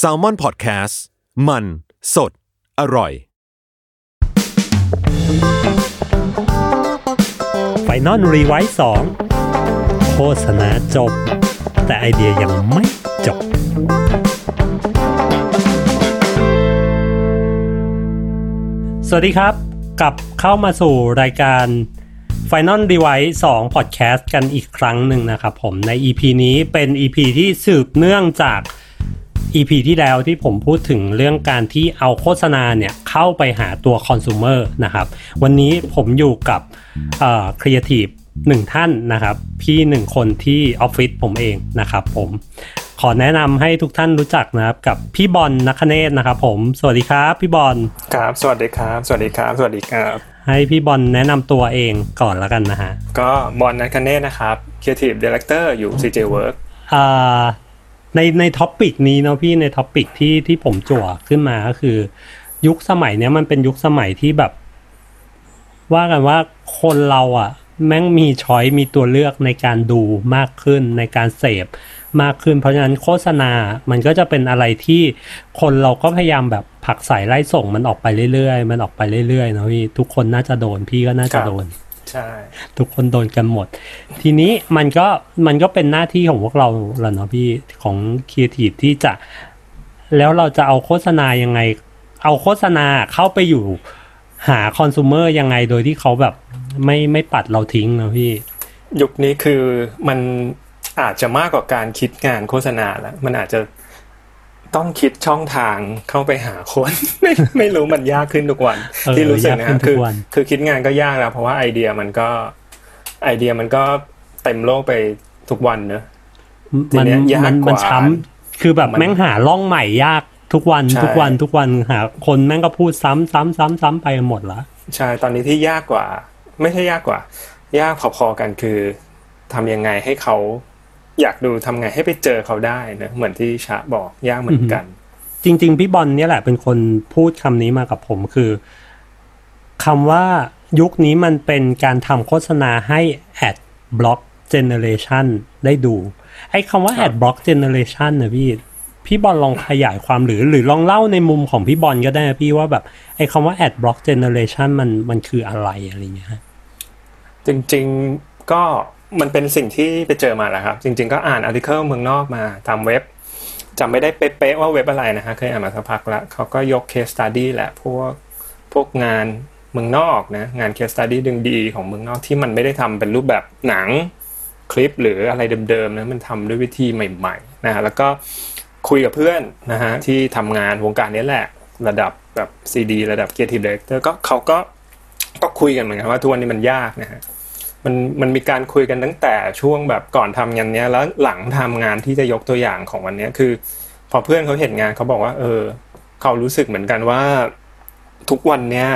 Salmon PODCAST มัน สด อร่อย Final Revise สองโฆษณาจบ แต่ไอเดียยังไม่จบ สวัสดีครับ กลับเข้ามาสู่รายการ Final Revise 2 Podcast กันอีกครั้งหนึ่งนะครับผมใน EP นี้เป็น EP ที่สืบเนื่องจาก EP ที่แล้วที่ผมพูดถึงเรื่องการที่เอาโฆษณาเนี่ยเข้าไปหาตัวคอน sumer นะครับ วันนี้ผมอยู่กับครีเอทีฟหนึ่งท่านนะครับ พี่หนึ่งคนที่ออฟฟิศผมเองนะครับผมขอแนะนำให้ทุกท่านรู้จักนะครับกับพี่บอลนักเนตนะครับผม สวัสดีครับ พี่บอลครับ สวัสดีครับ สวัสดีครับ สวัสดีครับ ให้พี่บอลแนะนำตัวเองก่อนแล้วกันนะฮะ ก็บอลนัทคเนตนะครับ Creative Director อยู่ CJ WORX อ่าในใน topic นี้เนาะพี่ใน topic ที่ที่ผมจั่วขึ้นมาก็คือ ยุคสมัยเนี้ยมันเป็นยุคสมัยที่แบบ ว่ากันว่าคนเราอะ่ะ แม่งมี choice มีตัวเลือกในการดูมากขึ้นในการเสพ มากขึ้น เพราะฉะนั้นโฆษณา มันก็จะเป็นอะไรที่คนเราก็พยายามแบบผลักไสไล่ส่งมันออกไปเรื่อยๆ มันออกไปเรื่อยๆเนาะพี่ทุกคนน่าจะโดนพี่ก็น่าจะโดนใช่ทุกคนโดนกันหมด ทีนี้มันก็มันก็เป็นหน้าที่ของพวกเราแหละเนาะพี่ของครีเอทีฟที่จะ แล้วเราจะเอาโฆษณายังไง เอาโฆษณาเข้าไปอยู่หาคอน sumer ยังไงโดยที่เขาแบบไม่ไม่ปัดเราทิ้งนะพี่ ยุคนี้คือมัน อาจจะมากกว่าการคิดงานโฆษณาแล้วมันอาจจะต้องคิดช่องทางเข้าไปหาคนไม่ไม่รู้มันยากขึ้นทุกวันเออที่รู้สึกยากนะขึ้นทุคือกวันคือคิดงานก็ยากแล้วเพราะว่าไอเดียมันก็ ไอเดียมันก็เต็มโลกไปทุกวันเนอะทีมันเนี้ยยากมันกว่ามัมันช้ำคือแบบมันแม่งหาล่องใหม่ยากทุกวันใช่ทุกวันทุกวันหาคนแม่งก็พูดซ้ำซ้ำซ้ำซ้ำไปหมดละใช่ตอนนี้ที่ยากกว่า ไม่ใช่ยากกว่า ยากพอๆกันคือทำยังไงให้เขา อยากดูทำไงให้ไปเจอเขาได้นะเหมือนที่ชะบอกยากเหมือนกัน จริง ๆ พี่บอลเนี่ยแหละเป็นคนพูดคำนี้มากับผมคือคำว่ายุคนี้มันเป็นการทำโฆษณาให้ ad block generation ได้ดู ไอ้คำว่าครับ ad block generation นะพี่พี่บอลลองขยายความหรือหรือลองเล่าในมุมของพี่บอลก็ได้นะพี่ว่าแบบไอ้คำว่า ad block generation มันมันคืออะไรอะไรอย่างเงี้ยฮะจริง ๆ ก็ มันเป็นสิ่งที่ไปเจอมาแหละครับ จริง ๆ ก็อ่านอาร์ติเคิลเมืองนอกมาตามเว็บจำไม่ได้เป๊ะๆว่าเว็บอะไรนะฮะเคยอ่านมาสักพักแล้วเขาก็ยกเคสตัดดี้แหละพวกพวกงานเมืองนอกนะงานเคสตัดดี้ดึงดีของเมืองนอกที่มันไม่ได้ทำเป็นรูปแบบหนังคลิปหรืออะไรเดิมๆนะมันทำด้วยวิธีใหม่ๆนะฮะแล้วก็คุยกับเพื่อนนะฮะที่ทำงานวงการนี้แหละ ระดับแบบซีดีระดับ Creative Director ก็เขาก็ก็คุยกันเหมือนกันว่าทุกวันนี้มันยากนะฮะ มันมันมีการคุยกันตั้งแต่ช่วงแบบก่อนทำงานเนี้ยแล้วหลังทำงานที่จะยกตัวอย่างของวันเนี้ยคือ พอเพื่อนเขาเห็นงานเขาบอกว่า เออ เขารู้สึกเหมือนกันว่า ทุกวันเนี้ย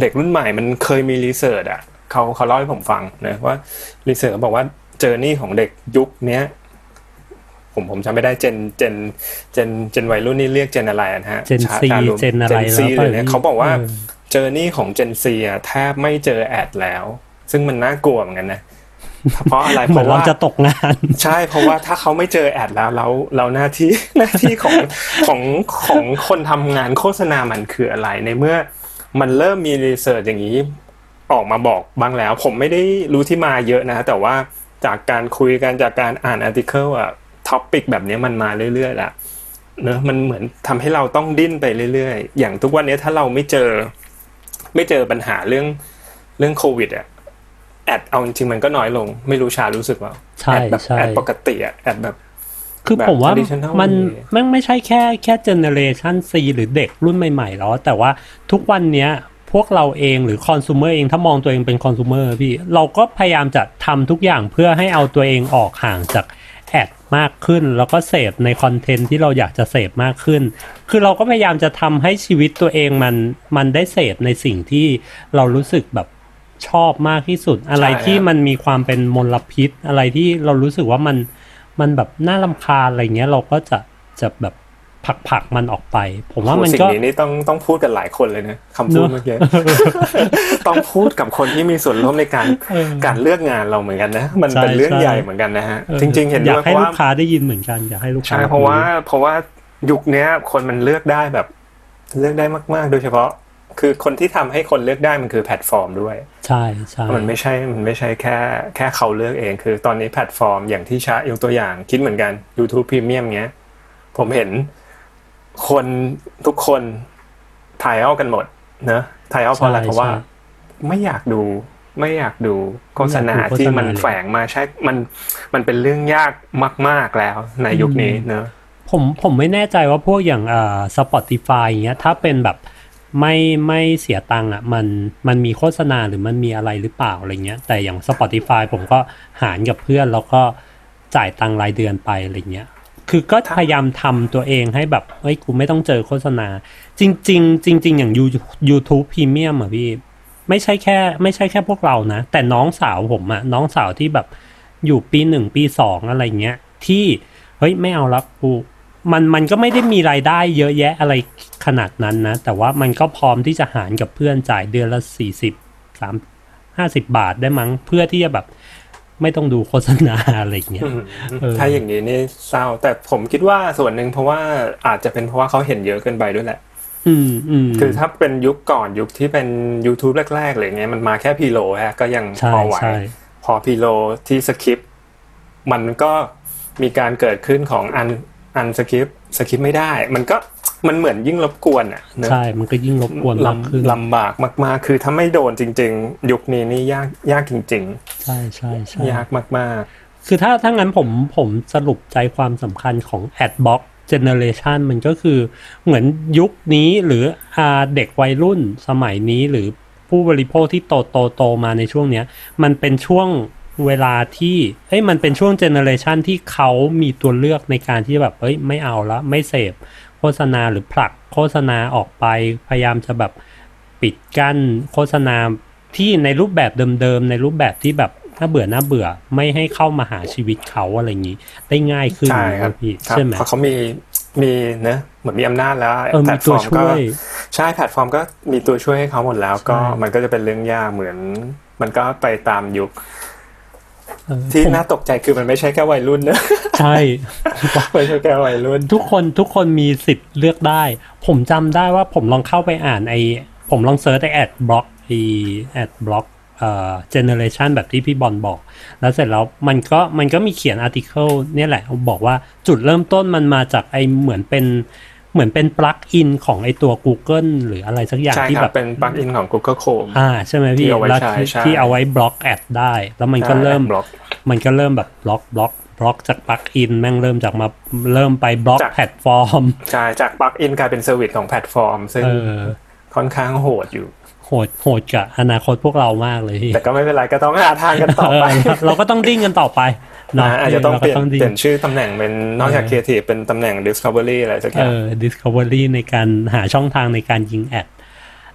เด็กรุ่นใหม่มันเคยมีรีเสิร์ชอะเขาเขาเล่าให้ผมฟังนะว่ารีเสิร์ชบอกว่าเจอนี่ของเด็กยุคเนี้ยผมผมจำไม่ได้เจนเจนเจนเจนวัยรุ่นนี่เรียกเจนอะไรอะนะฮะ Gen ชา C การวม Gen อะไร Gen C แล้วเลยเนี่ยเขาบอกว่าเออเจอนี่ของ Gen Z อะแทบไม่เจอแอดแล้ว ซึ่งมันน่ากลัวเหมือนกันนะเพราะอะไรเหมือนราะเราว่าจะตกงาน ใช่เพราะว่าถ้าเขาไม่เจอ ad แล้วแล้วเราหน้าที่หน้าที่ของของของคนทำงานโฆษณามันคืออะไรในเมื่อ มันเริ่มมี research อย่างนี้ออกมาบอกบ้างแล้ว ผมไม่ได้รู้ที่มาเยอะนะ แต่ว่าจากการคุยกันจากการอ่าน article อะ topic แบบนี้มันมาเรื่อยๆแล้วเนอะมันเหมือนทำให้เราต้องดิ้นไปเรื่อยๆ อย่างทุกวันนี้ถ้าเราไม่เจอ ไม่เจอปัญหาเรื่องเรื่องโควิดอะ ad เอาจริงๆมันก็น้อยลง ไม่รู้ชารู้สึกว่าใช่ ad แบบใช่ ad ปกติอะ ad แบบ คือแบบผมว่า traditional มัน way แม่งไม่ใช่แค่แค่ generation Z หรือเด็กรุ่นใหม่ๆแล้วแต่ว่าทุกวันเนี้ยพวกเราเองหรือคอน sumer เองถ้ามองตัวเองเป็นคอน sumer พี่ เราก็พยายามจะทำทุกอย่างเพื่อให้เอาตัวเองออกห่างจาก ad มากขึ้น แล้วก็เสพในคอนเทนต์ที่เราอยากจะเสพมากขึ้น คือเราก็พยายามจะทำให้ชีวิตตัวเองมันมันได้เสพในสิ่งที่เรารู้สึกแบบ ชอบมากที่สุด อะไรใช่ครับที่มันมีความเป็นมลพิษ อะไรที่เรารู้สึกว่ามันมันแบบน่าลำคาญอะไรเงี้ยเราก็จะจะแบบผผลักผลักมันออกไป ผมว่าโหมันสิ่ก็งนี้นี่ต้องต้องพูดกันหลายคนเลยนะคำพูดเนอะเมื่อกี้ต้องพูดกับคนที่มีส่วนร่วมในการเออการเลือกงานเราเหมือนกันนะ มันใช่เป็นเรื่องใช่ใหญ่เหมือนกันนะฮะออจริง ๆ เห็นอยาด้กวยเพให้ราะลูว่ากค้าได้ยินเหมือนกันอยากให้ลูกค้าใช่เพราะว่าเพราะว่ายุคเนี้ยคนมันเลือกได้แบบเลือกได้มาก ๆ โดยเฉพาะ คือคนที่ทำให้คนเลือกได้มันคือแพลตฟอร์มด้วย ใช่ใช่มันไม่ใช่มันไม่ใช่แค่แค่เขาเลือกเอง คือตอนนี้แพลตฟอร์มอย่างที่ชายกตัวอย่างคิดเหมือนกัน YouTube Premium เงี้ย ผมเห็นคนทุกคนจ่ายเอากันหมดเนอะจ่ายเอาเพราะอะไรใช่เพราะว่าใช่ไม่อยากดูไม่อยากดูโฆษณาไม่อยากดูโฆษณาที่มันเลยแฝงมาใช่ มันมันเป็นเรื่องยากมาก ๆแล้วในยุคนี้เนอะผมผมไม่แน่ใจว่าพวกอย่างอ่า Spotify อย่างเงี้ยถ้าเป็นแบบ ไม่ไม่เสียตังค์อะมันมันมีโฆษณาหรือมันมีอะไรหรือเปล่าอะไรเงี้ยแต่อย่าง Spotify ผมก็หารกับเพื่อนแล้วก็จ่ายตังค์รายเดือนไปอะไรเงี้ยคือก็พยายามทำตัวเองให้แบบเฮ้ยกูไม่ต้องเจอโฆษณา จริงๆจริงๆอย่าง You- YouTube Premium อะพี่ไม่ใช่แค่ ไม่ใช่แค่พวกเรานะ แต่น้องสาวผมอะน้องสาวที่แบบอยู่ปีหนึ่งปีสองอะไรเงี้ย ที่เฮ้ยไม่เอาละกู มันมันก็ไม่ได้มีรายได้เยอะแยะอะไรขนาดนั้นนะ แต่ว่ามันก็พร้อมที่จะหารกับเพื่อนจ่ายเดือนละสี่สิบสามห้าสิบบาทได้มั้ง เพื่อที่จะแบบ ไม่ต้องดูโฆษณาอะไรเงี้ยเออถ้าอย่างนี้นี่เศร้า แต่ผมคิดว่าส่วนหนึ่งเพราะว่าอาจจะเป็นเพราะว่าเขาเห็นเยอะเกินไปด้วยแหละอืมอืมคือถ้าเป็นยุคก่อนยุคที่เป็น YouTube แรกๆอะไรเงี้ยมันมาแค่พีโลฮะก็ยังใช่พอไหวใช่พอพีโลที่สคริปต์มันก็มีการเกิดขึ้นของอัน อันสคริปต์สคริปต์ไม่ได้ มันก็มันเหมือนยิ่งรบกวนอะเนอะใช่ มันก็ยิ่งรบกวนมากขึ้นลำลำบากมาก ๆ คือถ้าไม่โดนจริง ๆ ยุคนี้นี่ยากยากจริงใช่ใช่ใช่ๆยากมากคือถ้าถ้างั้นผมผมสรุปใจความสำคัญของ Adblock Generation มันก็คือเหมือนยุคนี้หรืออาเด็กวัยรุ่นสมัยนี้หรือผู้บริโภคที่โตโตโตมาในช่วงเนี้ย มันเป็นช่วง เวลาที่เอ้ยมันเป็นช่วงเจเนอเรชันที่เขามีตัวเลือกในการที่แบบเอ้ยไม่เอาละไม่เสพโฆษณาหรือผลักโฆษณาออกไป พยายามจะแบบปิดกั้นโฆษณาที่ในรูปแบบเดิมๆ ในรูปแบบที่แบบน่าเบื่อน่าเบื่อไม่ให้เข้ามาหาชีวิตเขาอะไรอย่างนี้ ได้ง่ายขึ้นใช่ครับพี่ครับใช่ไหมเพราะเขามีมีเนะเหมือนมีอำนาจแล้วเออมีตัวช่วยใช่แพลตฟอร์มก็มีตัวช่วยให้เขาหมดแล้ว ก็ใช่มันก็จะเป็นเรื่องยากเหมือน มันก็ไปตามยุคเออ ที่ผมน่าตกใจคือมันไม่ใช่แค่วัยรุ่นนะใช่ไม่ใช่แค่วัยรุ่น ทุกคนทุกคนมีสิทธิ์เลือกได้ ผมจำได้ว่าผมลองเข้าไปอ่านไอผมลอง search ไอ ad block ไอad block เอ่อ generation แบบที่พี่บอลบอก แล้วเสร็จแล้วมันก็มันก็มีเขียน article เนี่ยแหละ บอกว่าจุดเริ่มต้นมันมาจากไอเหมือนเป็น เหมือนเป็น plug-in ของไอตัว Google หรืออะไรสักอย่างใช่ที่ครัแบบบเป็นปลั๊กอินของ Google Chrome อ่าใช่ไหมพี่ที่เอาไว้แล้วใช้ที่ใช่ที่เอาไว้บล็อก ad ได้ แล้วมันก็เริ่มบล็อกมันก็เริ่มแบบบล็อกบล็อกบล็อกจาก plug-in แม่งเริ่มจากมาเริ่มไปบล็อกจากแพลตฟอร์มใช่จาก plug-in กลายเป็น service ของแพลตฟอร์ม ซึ่งเออค่อนข้างโหดอยู่โหดโหดกับอนาคตพวกเรามากเลยพี่แต่ก็ไม่เป็นไรก็ต้องหาทางกันต่อไปเออเราก็ต้องดิ้นกันต่อไปเนาะนะ อาจจะต้องราเปลี่ยนก็ดิ้เปลี่ยนชื่อตำแหน่งเป็นนอกจาก Creative เป็นตำแหน่ง Discovery อะไรสักอเอย่างอ discovery ในการหาช่องทางในการยิง ad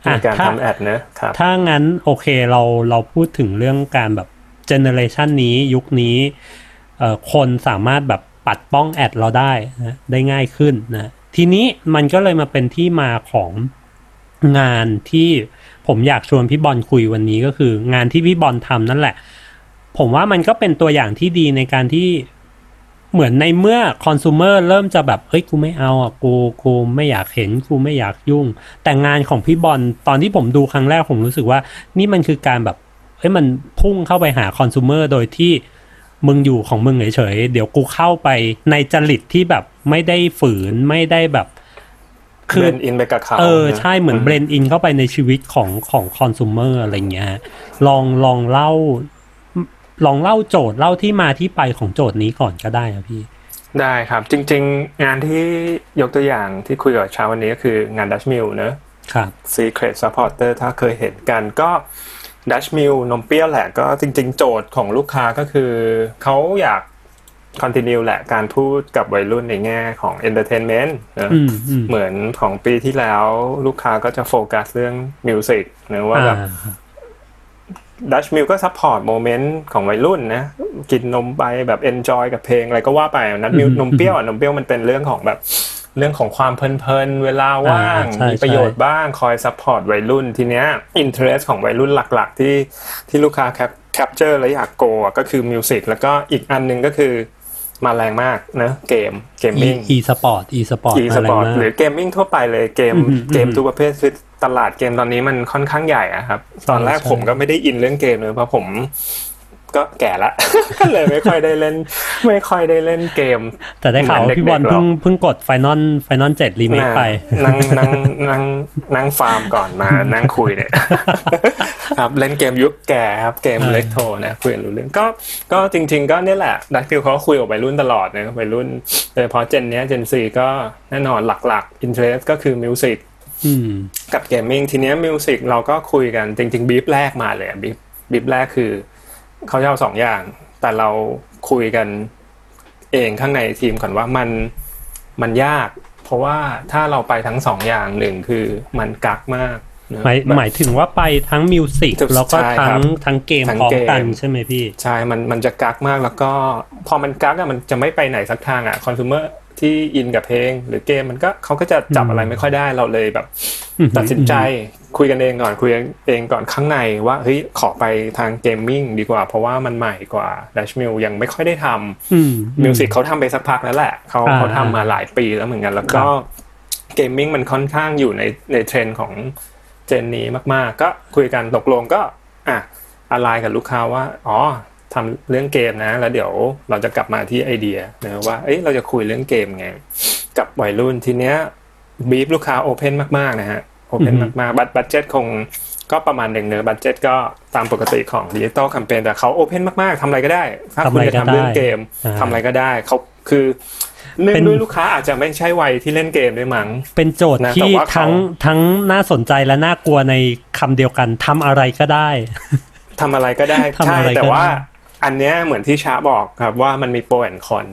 ในอะการถ้าทำ ad นะครับถ้างั้นโอเคเราเราพูดถึงเรื่องการแบบ generation นี้ยุคนี้เอ่อคนสามารถแบบปัดป้อง ad เราได้นะได้ง่ายขึ้นนะทีนี้มันก็เลยมาเป็นที่มาของงานที่ผมอยากชวนพี่บอลคุยวันนี้ก็คืองานที่พี่บอลทำนั่นแหละ ผมว่ามันก็เป็นตัวอย่างที่ดีในการที่เหมือนในเมื่อคอน sumer เริ่มจะแบบเฮ้ยกูไม่เอาอะกูกูไม่อยากเห็นกูไม่อยากยุ่ง แต่งานของพี่บอลตอนที่ผมดูครั้งแรกผมรู้สึกว่า นี่มันคือการแบบเฮ้ยมันพุ่งเข้าไปหาคอน sumer โดยที่มึงอยู่ของมึงเฉยๆเดี๋ยวกูเข้าไปในจริตที่แบบไม่ได้ฝืนไม่ได้แบบ blend in ไปกับเขาเออนะใช่เหมือนเบรนอินเข้าไปในชีวิตของของคอน sumer อะไรเงี้ยลองลองเล่า ลองเล่าโจทย์เล่าที่มาที่ไปของโจทย์นี้ก่อนก็ได้นะพี่ ได้ครับจริง ๆ งานที่ยกตัวอย่างที่คุยกับเช้าวันนี้ก็คืองาน Dutch Mill เนอะครับ Secret Supporter ถ้าเคยเห็นกันก็ Dutch Mill นมเปรี้ยวแหละก็จริง ๆ โจทย์ของลูกค้าก็คือเขาอยาก continue แหละการพูดกับวัยรุ่นในแง่ของ entertainment นะอืมอืมเหมือนของปีที่แล้วลูกค้าก็จะโฟกัสเรื่อง music นะว่าแบบอ่า Dutch Mill ก็ support moment ของวัยรุ่นนะ กินนมไปแบบ enjoy กับเพลงอะไรก็ว่าไป Dutch Mill อืมนมเปรี้ยวอะนมเปรี้ยวมันเป็นเรื่องของแบบเรื่องของความเพลินๆ เวลาว่างอ่าใช่มีประโยชน์บ้างคอย support วัยรุ่นทีเนี้ยinterest ของวัยรุ่นหลักๆ ที่ที่ลูกค้า cap capture และอยาก go อะก็คือ music แล้วก็อีกอันหนึ่งก็คือมาแรงมากนะเกม gaming อ e-sport e-sport e-sport อะไรมากหรือ gaming ทั่วไปเลยเกมอืมอืมเกมทุกประเภทคือ ตลาดเกมตอนนี้มันค่อนข้างใหญ่อะครับ ตอนแรกใช่ผมก็ไม่ได้อินเรื่องเกมเลยเพราะผมก็แก่ละก็เลยไม่ค่อยได้เล่น ไม่ค่อยได้เล่นเกม แต่ได้ข่าวว่าพี่บอลเหมือนเด็กๆเพิ่งเพิ่งกด Final Final เจ็ดรีเมคไป นั่งนั่งนั่งนั่งฟาร์มก่อนมานั่งคุยเนี่ยครับเล่นเกมยุคแก่ครับเกมอ่าเล็กโทนะคุยกันรู้เรื่องก็ก็จริง ๆ ก็เนี่ยแหละ Dutch Mill เขาก็คุยกับวัยรุ่นตลอดนะวัยรุ่นโดยเฉพาะ Gen เนี้ย Gen Z ก็แน่นอนหลักๆ interest ก็คือ music อืม กับ gaming ทีเนี้ย music เราก็คุยกันจริงๆบีฟแรกมาเลยบีฟบีฟแรกคือเขาจะเอาสองอย่าง แต่เราคุยกันเองข้างในทีมก่อนว่ามันมันยาก เพราะว่าถ้าเราไปทั้งสองอย่างหนึ่งคือมันกักมากนะหมายแบบหมายถึงว่าไปทั้งมิวสิกถูกแล้วก็ใช่ครัทั้บงทั้งเกมทั้งพร้อมเกมกันใช่ไหมพี่ ใช่ มันมันจะกักมากแล้วก็ พอมันกักอะมันจะไม่ไปไหนสักทางอะคอน sumer ที่อินกับเพลง หรือเกมมันก็เขาก็จะจับอะไรไม่ค่อยได้เราเลยแบบอืมตัดสินใจคุยกันเองก่อนคุยกันเองก่อนข้างในว่าเฮ้ยขอไปทาง gaming ดีกว่า เพราะว่ามันใหม่กว่า Dutch Mill ยังไม่ค่อยได้ทำอืม musicเขาทำไปสักพักแล้วแหละเขาอ่าเขาทำมาหลายปีแล้วเหมือนกัน แล้วก็ gaming มันค่อนข้างอยู่ในในเทรนด์ของ Gen นี้มากๆ ก็คุยกันตกลงก็ อะอะไรกับลูกค้าว่า อ๋อ ทำเรื่องเกมนะ แล้วเดี๋ยวเราจะกลับมาที่ไอเดียนะว่าเอ้ยเราจะคุยเรื่องเกมไง กับวัยรุ่นทีเนี้ย brief ลูกค้า open มากๆนะฮะopen อือฮึมากๆ but budget คงก็ประมาณหนึ่งเนอะ budget ก็ตามปกติของดิจิตอลแคมเปญแต่เขา open มากๆทำอะไรก็ได้ ถ้าคุณจะทำเรื่องเกมอ่าทำอะไรก็ได้เขาคือเป็นเนื่องด้วยลูกค้าอาจจะไม่ใช่วัยที่เล่นเกมด้วยมั้ง เป็นโจทย์นะที่แต่ว่าเขาทั้งทั้งน่าสนใจและน่ากลัวในคำเดียวกันทำอะไรก็ได้ทำอะไรก็ได้ทำใช่อะไรก็แต่ว่าได้ อันเนี้ยเหมือนที่ช้าบอกครับว่ามันมี pros and cons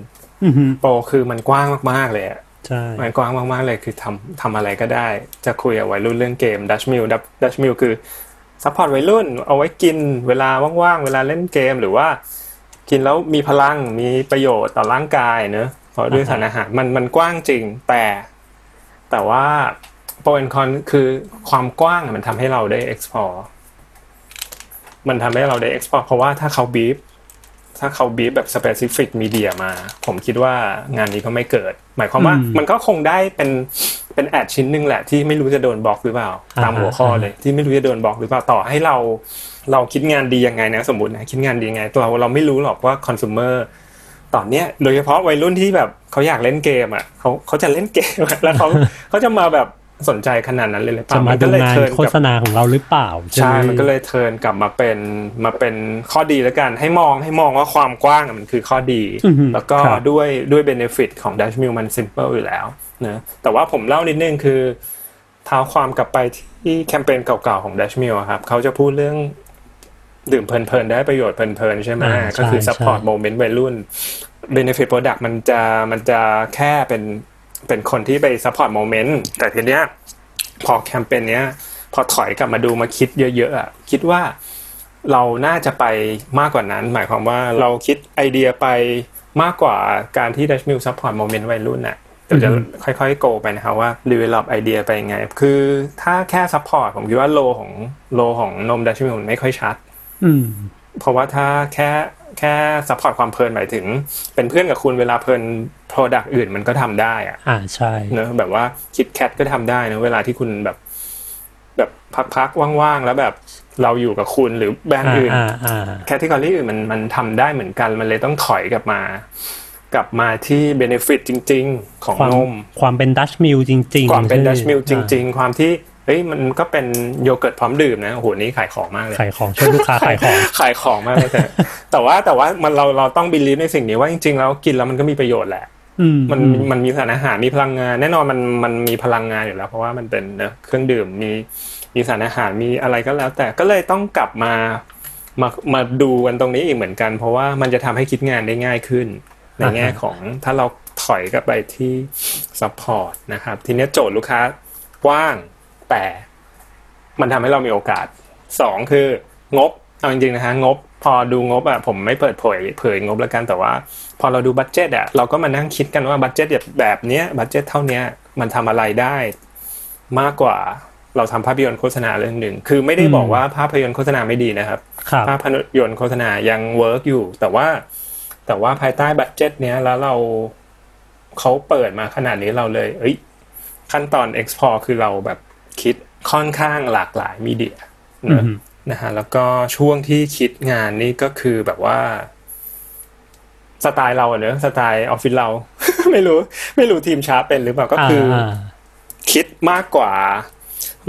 อือหือ pro คือมันกว้างมากๆเลยอะใช่มันกว้างมากๆเลยคือทำทำอะไรก็ได้ จะคุยกับวัยรุ่นเรื่องเกม Dutch Mill Dutch Mill คือ support วัยรุ่น เอาไว้กินเวลาว่างๆ เวลาเล่นเกมหรือว่า กินแล้วมีพลังมีประโยชน์ต่อร่างกายเนอะเพราะด้วยสารอาหารมันมันกว้างจริงแต่ แต่ว่า pros and cons คือความกว้างอะมันทำให้เราได้ explore มันทำให้เราได้ explore เพราะว่าถ้าเขาบีฟ ถ้าเขาบีบแบบ specific media มา ผมคิดว่างานนี้ก็ไม่เกิด หมายความว่าอืมมันก็คงได้เป็นเป็นแอดชิ้นหนึ่งแหละที่ไม่รู้จะโดนบล็อกหรือเปล่าอ่าตามหัวข้ออ่าเลยที่ไม่รู้จะโดนบล็อกหรือเปล่าต่อให้เรา เราคิดงานดียังไงนะสมมตินะคิดงานดียังไงเราเราไม่รู้หรอกว่าคอน sumer ตอนเนี้ยโดยเฉพาะวัยรุ่นที่แบบเขาอยากเล่นเกมอะเขาเขาจะเล่นเกมอะแล้วเขาเขาจะมาแบบ สนใจขนาดนั้นเลยหรือเปจะล่ามามันดูก็เลยงานเทิร์นโฆกับษณาของเราหรือเปล่าใช่ไหมันก็เลยเทิร์นกลับมาเป็นมาเป็นข้อดีแล้วกัน ให้มองให้มองว่าความกว้างอะมันคือข้อดีอือหือแล้วก็ครับด้วยด้วยเบเนฟิตของ Dash Mill มัน simple อยู่แล้วนะแต่ว่าผมเล่านิดนึงคือเท้าความกลับไปที่แคมเปญเก่าๆของ Dash Mill อะครับเขาจะพูดเรื่องดื่มเพลินๆได้ประโยชน์เพลินๆใช่ไหมอ่าก็คือใช่ support ใช่ moment วัยรุ่น benefit product มันจะมันจะแค่เป็น เป็นคนที่ไป support moment แต่ทีเนี้ยพอแคมเปญเนี้ย พอถอยกลับมาดูมาคิดเยอะๆอะคิดว่าเราน่าจะไปมากกว่านั้น หมายความว่าเราคิดไอเดียไปมากกว่าการที่ Dutch Mill support moment วัยรุ่นน่ะเดี๋ยวจะอือฮึค่อยๆ go ไปนะครับว่า develop ไอเดียไปยังไง คือถ้าแค่ support ผมคิดว่าโลของโลของนม Dash Mill มันไม่ค่อยชัดอืมเพราะว่าถ้าแค่ แค่ support ความเพลินหมายถึง เป็นเพื่อนกับคุณเวลาเพลิน Product อื่นมันก็ทำได้อะอ่าใช่เนอะแบบว่า KitKat ก็ทำได้นะเวลาที่คุณแบบ แบบพักๆว่างๆแล้วแบบเราอยู่กับคุณหรือแบรนด์อ่าอื่นอ่าอ่า category อื่นมันมันทำได้เหมือนกันมันเลยต้องถอยกลับมา กลับมาที่ benefit จริง ๆ ของความนมความเป็น Dutch Mill จริงๆ ความเป็นใช่ Dutch Mill จริง ๆ ความที่เฮ้ยมันก็เป็นโยเกิร์ตพร้อมดื่มนะโอ้โหนี่ขายของมากเลยขายของช่วยลูกค้าขายของขายของมากเลยแต่แต่ว่าแต่ว่ามันเราเราต้อง believe ในสิ่งนี้ว่าจริงๆแล้วกินแล้วมันก็มีประโยชน์แหละอืมมันอืมมันมีสารอาหารมีพลังงาน แน่นอนมันมันมีพลังงานอยู่แล้ว เพราะว่ามันเป็นเนอะเครื่องดื่มมีมีสารอาหารมีอะไรก็แล้ว แต่ก็เลยต้องกลับมามามาดูกันตรงนี้อีกเหมือนกัน เพราะว่ามันจะทำให้คิดงานได้ง่ายขึ้น ในแง่ของถ้าเราถอยกลับไปที่ support นะครับทีนี้โจทย์ลูกค้ากว้าง แต่มันทำให้เรามีโอกาสสองคืองบเอาจริงๆนะฮะงบพอดูงบอะผมไม่เปิดเผยเผยงบแล้วกันแต่ว่า พอเราดู budget อะเราก็มานั่งคิดกันว่า budget แบบเนี้ย budget เท่าเนี้ยมันทำอะไรได้มากกว่าเราทำภาพยนตร์โฆษณาเรื่องหนึ่ง คือไม่ได้บอกว่าภาพยนตร์โฆษณาไม่ดีนะครับครับภาพยนตร์โฆษณายัง work อยู่ แต่ว่า แต่ว่าภายใต้ budget เนี้ยแล้วเราเขาเปิดมาขนาดนี้เราเลย เอ้ยขั้นตอน export คือเราแบบ คิดค่อนข้างหลากหลายมีเดียอืเนอะมนะฮะแล้วก็ช่วงที่คิดงานนี่ก็คือแบบว่าสไตล์เราอะเนอะสไตล์ออฟฟิศเรา ไม่รู้ ไม่รู้ทีมชาร์ปเป็นหรือเปล่าก็คือออ่าคิดมากกว่า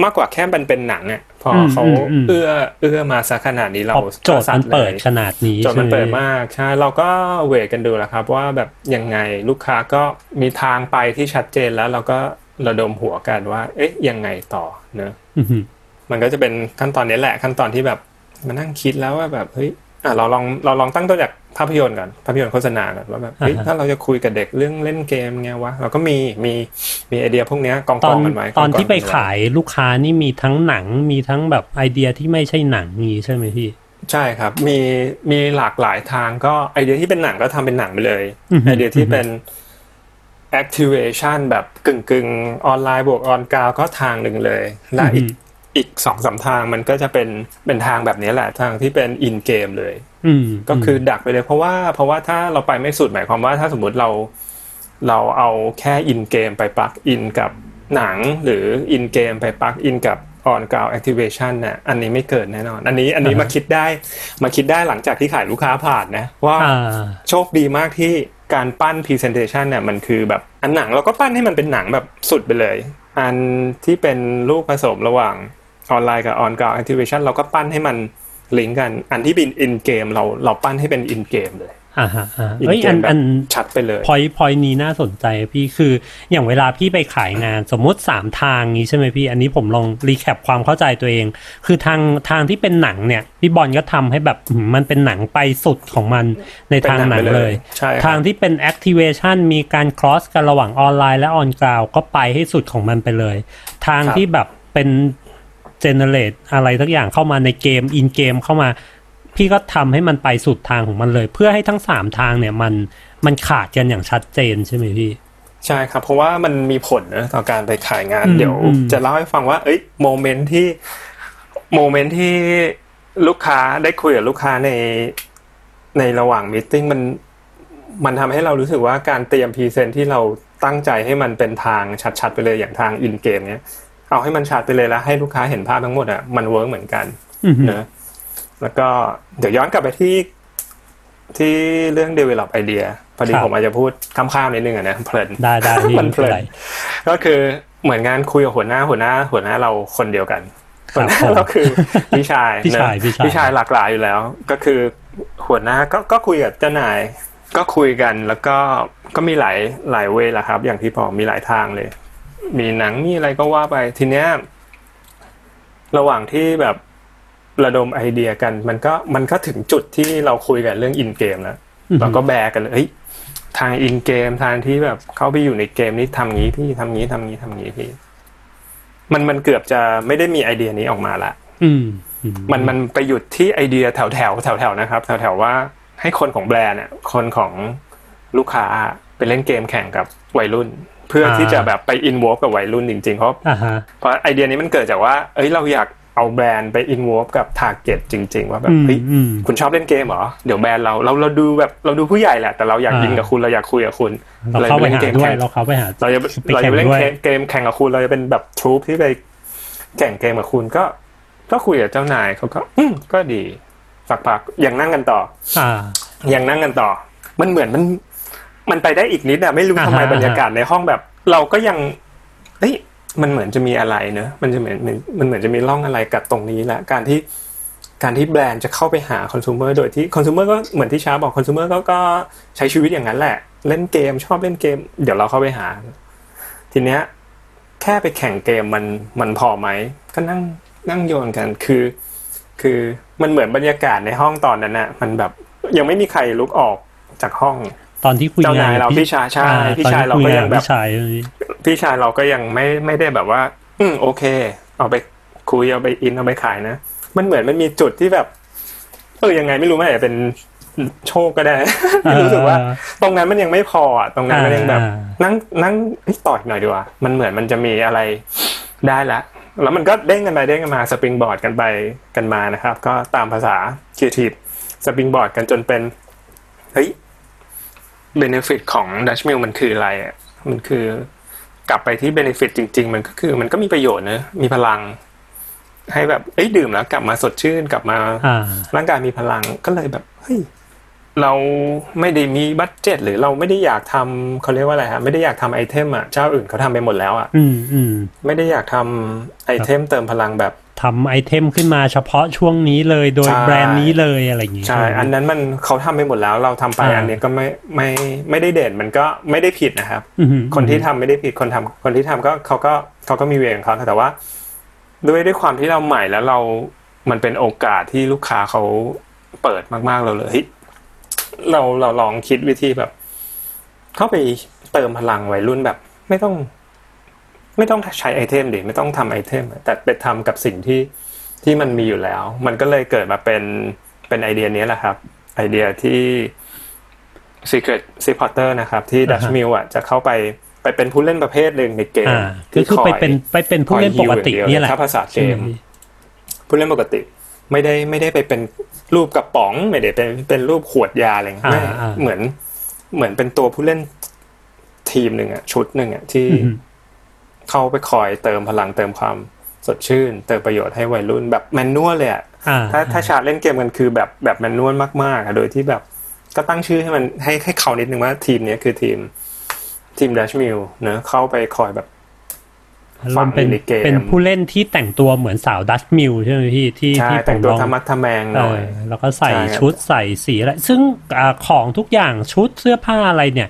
มากกว่าแค่มันเป็นหนังอะพออมเขาอืมอืมเอื้อเอื้อมาซะขนาดนี้เราพอโจทย์มันเปิดก็ขนาดนี้โจทย์มันใช่ไหเปิดมากใช่เราก็เวทกันดูแล้วครับ ว่าแบบยังไงลูกค้าก็มีทางไปที่ชัดเจนแล้ว เราก็ ระดมหัวกันว่า เอ๊ะยังไงต่อเนอะอือหือมันก็จะเป็นขั้นตอนนี้แหละขั้นตอนที่แบบมานั่งคิดแล้วว่าแบบเฮ้ยอะเราลองเราลองตั้งต้นจากภาพยนตร์ก่อนภาพยนตร์โฆษณาก่อนว่าแบบเฮ้ยถ้าเราจะคุยกับเด็กเรื่องเล่นเกมไงวะเราก็มีมีมีไอเดียพวกเนี้ยกองตกออนงกันไว้ตอนที่ไปกงๆกัว้ขายลูกค้านี่มีทั้งหนังมีทั้งแบบไอเดียที่ไม่ใช่หนังนี้ใช่ไหมพี่ใช่ครับมีมีหลากหลายทางก็ไอเดียที่เป็นหนังก็ทำเป็นหนังไปเลยอือฮึไอเดียที่เป็น activation แบบกึ่งกึ่งออนไลน์บวก on-ground ก็ทางหนึ่งเลย และอีกอีกสองสามทางมันก็จะเป็นเป็นทางแบบนี้แหละทางที่เป็น in-game เลยอืมก็คือดักไปเลยเพราะว่าเพราะว่าถ้าเราไปไม่สุดหมายความว่าถ้าสมมุติเราเราเอาแค่ in-game ไป plug-in กับหนังหรือ in-game ไป plug-in กับon-ground activation น่ะอันนี้ไม่เกิดแน่นอน อันนี้อันนี้มาคิดได้มาคิดได้หลังจากที่ขายลูกค้าผ่านนะ ว่าอ่าโชคดีมากที่ การปั้น Presentation เนี่ยมันคือแบบอันหนังเราก็ปั้นให้มันเป็นหนังแบบสุดไปเลย อันที่เป็นลูกผสมระหว่างออนไลน์กับ on-ground activation เราก็ปั้นให้มันลิงก์กัน อันที่เป็น in-game เราเราปั้นให้เป็น in-game เลย อ่าฮะอ่า in-game เอ้ยมันแบบอันชัดไปเลย point point นี้น่าสนใจพี่คืออย่างเวลาพี่ไปขายงานสมมติสามทางนี้ใช่ไหมพี่ อันนี้ผมลองรีแคปความเข้าใจตัวเอง คือทางทางที่เป็นหนังเนี่ยพี่บอลก็ทำให้แบบอืมมันเป็นหนังไปสุดของมันในทางหนังเลยใช่ครับทางที่เป็น activation มีการ cross กันระหว่างออนไลน์และออนกราวก็ไปให้สุดของมันไปเลย ทางที่แบบเป็น generate อะไรทักอย่างเข้ามาในเกม in เกมเข้ามา พี่ก็ทำให้มันไปสุดทางของมันเลย เพื่อให้ทั้งสามทางเนี่ยมันมันขาดกันอย่างชัดเจนใช่ไหมพี่ใช่ครับ เพราะว่ามันมีผลนะต่อการไปขายงานอืมเดี๋ยวอืมจะเล่าให้ฟังว่า เอ้ย moment ที่ moment ที่ลูกค้าได้คุยกับลูกค้าในในระหว่าง meeting มันมันทำให้เรารู้สึกว่าการเตรียม present ที่เราตั้งใจให้มันเป็นทางชัดๆไปเลยอย่างทาง in-game เนี้ยเอาให้มันชัดไปเลยแล้วให้ลูกค้าเห็นภาพทั้งหมดอะมัน work เหมือนกันอือหือเนอะ แล้วก็เดี๋ยวย้อนกลับไปที่ที่เรื่อง develop idea พอดีครับผมอาจจะพูดข้ามๆนิดนึงอะนะเพลินได้ได้พี่มันเพลินไไรก็คือเหมือนงานคุยกับหัวหน้าหัวหน้า หัวหน้าเราคนเดียวกันครับหัวหน้าผมเราคือพี่ชายพี่ชายเนอะพี่ชายพี่ชายหลากหลายอยู่แล้ว ก็คือหัวหน้าก็ก็คุยกับเจ้านาย ก็คุยกันแล้วก็ก็มีหลายหลายเวย์แหละครับ อย่างที่บอกมีหลายทางเลย มีหนังมีอะไรก็ว่าไปทีเนี้ยระหว่างที่แบบ ระดมไอเดียกัน มันก็มันก็ถึงจุดที่เราคุยกันเรื่องอินเกมแล้วอือหือเราก็แบกกันเลยเฮ้ยทางอินเกมทางที่แบบเข้าไปอยู่ในเกมนี้ทำงี้พี่ทำงี้ทำงี้ทำงี้พี่ มันมันเกือบจะไม่ได้มีไอเดียนี้ออกมาละอืมอืมันมันไปหยุดที่ไอเดียแถวแถวแถวแถวๆนะครับ แถวแถวๆว่าให้คนของแบรนด์เนี่ยคนของลูกค้าไปเล่นเกมแข่งกับวัยรุ่น เพื่อที่จะแบบไปอินวอกับวัยรุ่นจริงๆเพราะอ่าฮะเพราะไอเดียนี้มันเกิดจากว่า เอ้ยเราอยาก เอาแบรนด์ไปอินวอกับทาร์เก็ตจริง ๆ ว่าแบบอืมเฮ้ยอืมคุณชอบเล่นเกมเหรอ เดี๋ยวแบรนด์เราเราเราดูแบบเราดูผู้ใหญ่แหละ แต่เราอยากอ่ายิยิงกับคุณเราอยากคุยกับคุณ เราเข้าไปล่นหาเกมด้วยแข่งเราเข้าไปหาเราจะไปเราแข่จะงไปเล่นด้วยเกมเกมแข่งกับคุณเราจะเป็นแบบทรูปที่ไปแข่งเกมกับคุณก็ ก็คุยกับเจ้านายเขาก็อืมก็ดีสักพักยังนั่งกันต่อ อ่ายังนั่งกันต่อ มันเหมือนมัน มันไปได้อีกนิดอะไม่รู้อ่าทำไมฮะบรรยากาศในห้องแบบ เราก็ยังเอ้ย มันเหมือนจะมีอะไรเนอะมันจะเหมือนมันเหมือนจะมีร่องอะไรกับตรงนี้แหละการที่การที่แบรนด์จะเข้าไปหาคอน sumer โดยที่คอน sumer ก็เหมือนที่ช้าบอกคอน sumer ก็ก็ใช้ชีวิตอย่างนั้นแหละ เล่นเกมชอบเล่นเกม เดี๋ยวเราเข้าไปหา ทีเนี้ยแค่ไปแข่งเกมมันมันพอไหมก็นั่งนั่งโยนกันคือ คือมันเหมือนบรรยากาศในห้องตอนนั้นน่ะมันแบบยังไม่มีใครลุกออกจากห้อง ตอนที่คุยานเจ้างนายเราพี่ชายใช่อ่พี่ตอนชายที่เราคุก็นยังแบบพี่ชายพี่ชายเราก็ยังไม่ไม่ได้แบบว่า อืมโอเค เอาไปคุยเอาไปอินเอาไปขายนะ มันเหมือนมันมีจุดที่แบบ เออยังไงไม่รู้ไม่อาจจะเป็นโชคก็ได้รู้สึกว่า ตรงนั้นมันยังไม่พออะตรงนั้นมันยังแบบอ่านั่งนั่งเฮ้ยต่อยหน่อยดีกว่า มันเหมือนมันจะมีอะไรได้ละแล้วมันก็เด้งกันไปเด้งกันมา springboard กันไปกันมานะครับ ก็ตามภาษา creative springboard กันจนเป็นเฮ้ย benefit ของ Dutch Mill มันคืออะไรอะมันคือกลับไปที่ benefit จริง ๆ มันก็คือ มันก็มีประโยชน์เนอะมีพลัง ให้แบบเอ้ยดื่มแล้ว กลับมาสดชื่นกลับมาอ่าร่างกายมีพลังก็เลยแบบเฮ้ยเราไม่ได้มี budget หรือเราไม่ได้อยากทำเขาเรียกว่าอะไรฮะไม่ได้อยากทำ item อะเจ้าอื่นเขาทำไปหมดแล้วอะอืมอืมไม่ได้อยากทำไอเทมเติมพลังแบบ ทำไอเทมขึ้นมาเฉพาะช่วงนี้เลยโดยใช่แบรนด์นี้เลยอะไรอย่างงี้ใช่ไหมอันนั้นมันเขาทำไปหมดแล้วเราทำไปอ่าอันนี้ก็ไม่ไม่ไม่ได้เด่นมันก็ไม่ได้ผิดนะครับอืมคนที่ทำไม่ได้ผิดคนทำคนที่ทำก็เขาก็เขาก็มีเวรของเขาแต่ว่า ด้วยด้วยความที่เราใหม่แล้วเรา มันเป็นโอกาสที่ลูกค้าเขาเปิดมากๆเราเลยเฮ้ยเราเราลองคิดวิธีแบบ เข้าไปเติมพลังวัยรุ่นแบบ ไม่ต้อง ไม่ต้องใช้ไอเทมดิไม่ต้องทำไอเทมอะแต่ไปทำกับสิ่งที่ที่มันมีอยู่แล้ว มันก็เลยเกิดมาเป็นเป็นไอเดียนี้แหละครับ ไอเดียที่ Secret Supporter นะครับ ที่ Dutch Mill อะจะเข้าไปไปเป็นผู้เล่นประเภทหนึ่งในเกมอ่าก็คือไปเป็นไปเป็นผู้เล่นปกติเนี่ยแหละถ้าภาษาเกใช่ไหมผู้เล่นปกติ ไม่ได้ไม่ได้ไปเป็นรูปกระป๋องไม่ได้เป็นเป็นรูปขวดยาอะไรอย่างเงี้ยอ่าไม่อ่าเหมือนเหมือนเป็นตัวผู้เล่นทีมหนึ่งอะชุดหนึ่งอะที่อืม เข้าไปคอยเติมพลังเติมความสดชื่น เติมประโยชน์ให้วัยรุ่นแบบแมนนวลเลยอะอ่าถ้าถ้าชาร์จเล่นเกมกันคือแบบแบบแมนนวลมากๆอะโดยที่แบบก็ตั้งชื่อให้มันให้ให้เขานิดนึงว่าทีมเนี้ยคือทีมทีมดัชมิลเนอะเข้าไปคอยแบบเราเป็นในเกมเป็นผู้เล่นที่แต่งตัวเหมือนสาวดัชมิลใช่ไหมพี่ที่ใช่ที่ผแต่งมตัวลองธรรมะทะแมงหเอน่ออยแล้วก็ใส่ใช่ครับชุดใส่สีอะไรซึ่งอ่าของทุกอย่างชุดเสื้อผ้าอะไรเนี่ย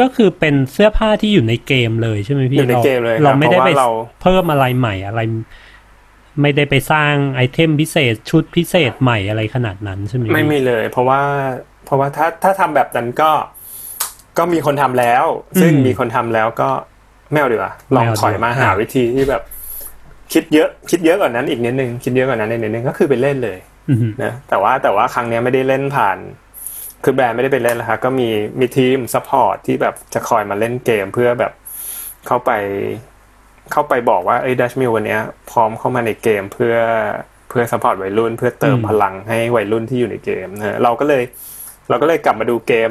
ก็คือเป็นเสื้อผ้าที่อยู่ในเกมเลยใช่ไหมพี่อยู่ในเกมเลยครับเราไม่ได้เพไปราะว่าเราเพิ่มอะไรใหม่อะไร ไม่ได้ไปสร้างไอเทมพิเศษชุดพิเศษใหม่อะไรขนาดนั้นใช่ไหมพี่ไม่มีเลย เพราะว่า เพราะว่าถ้าถ้าทำแบบนั้นก็ ก็มีคนทำแล้ว ซึ่งมีคนทำแล้วก็ไม่เอาดีกว่าลองถอยมาหาวิธีที่แบบ คิดเยอะคิดเยอะกว่านั้นอีกนิดนึงคิดเยอะกว่านั้นอีกนิดนึงก็คือไปเล่นเลยอืมนะแต่ว่าแต่ว่าครั้งเนี้ยไม่ได้เล่นผ่าน คือแบรนด์ไม่ได้ไปเล่นแล้วครับก็มีมีทีม support ที่แบบจะคอยมาเล่นเกมเพื่อแบบเข้าไปเข้าไปบอกว่าไอ้ Dutch Mill วันเนี้ยพร้อมเข้ามาในเกมเพื่อเพื่อ support วัยรุ่น เพื่อเติมพลังให้วัยรุ่นที่อยู่ในเกมนะเราก็เลย เราก็เลยกลับมาดูเกม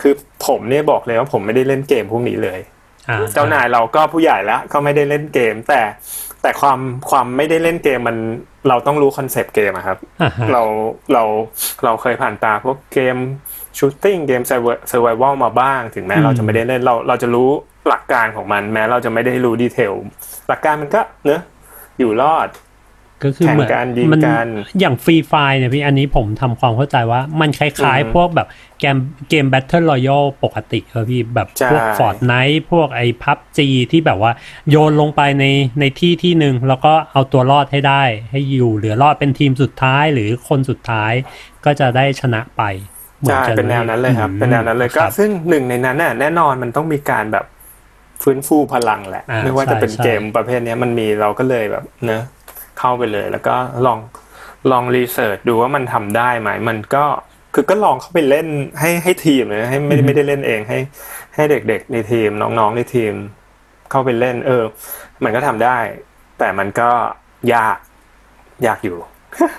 คือผมเนี่ยบอกเลยว่าผมไม่ได้เล่นเกมพวกนี้เลยอ่าเจ้านายเราก็ผู้ใหญ่แล้วก็ไม่ได้เล่นเกม แต่แต่ความความไม่ได้เล่นเกมมันเราต้องรู้ concept เกมอะครับอ่าฮะเราเราเราเคยผ่านตาพวกเกม shooting game survival มาบ้าง ถึงแม้เราจะไม่ได้เล่นเราเราจะรู้หลักการของมัน แม้เราจะไม่ได้รู้ detail หลักการมันก็เนอะอยู่รอดก็คือเหมือนแข่งกันยิงมักันอย่าง Free Fire เนี่ยพี่อันนี้ผมทำความเข้าใจว่ามันคล้ายอือฮึๆพวกแบบเกมเกม Battle Royale ปกติครับพี่แบบใช่พวก Fortnite พวกไอ้พับจีที่แบบว่าโยนลงไปในในที่ที่หนึ่งแล้วก็เอาตัวรอดให้ได้ ให้อยู่เหลือรอดเป็นทีมสุดท้ายหรือคนสุดท้ายก็จะได้ชนะไปหมือ ใช่กัเป็นแนวนั้นเลยครับอืมเป็นแนวนั้นเลยก็ครับซึ่งหนึ่งในนั้นน่ะแน่นอนมันต้องมีการแบบฟื้นฟูพลังแหละอ่าไม่ว่าจะเป็นใช่เกมประเภทเนี้ยมันมีเราก็เลยแบบเนอะเข้าไปเลย แล้วก็ลองลอง research ดูว่ามันทำได้ไหมมันก็คือก็ลองเข้าไปเล่นให้ให้ทีมเลยให้ไม่ไม่ได้เล่นเองให้ ให้เด็กๆในทีมน้องๆในทีม เข้าไปเล่น เออ มันก็ทำได้ แต่มันก็ยากยากอยู่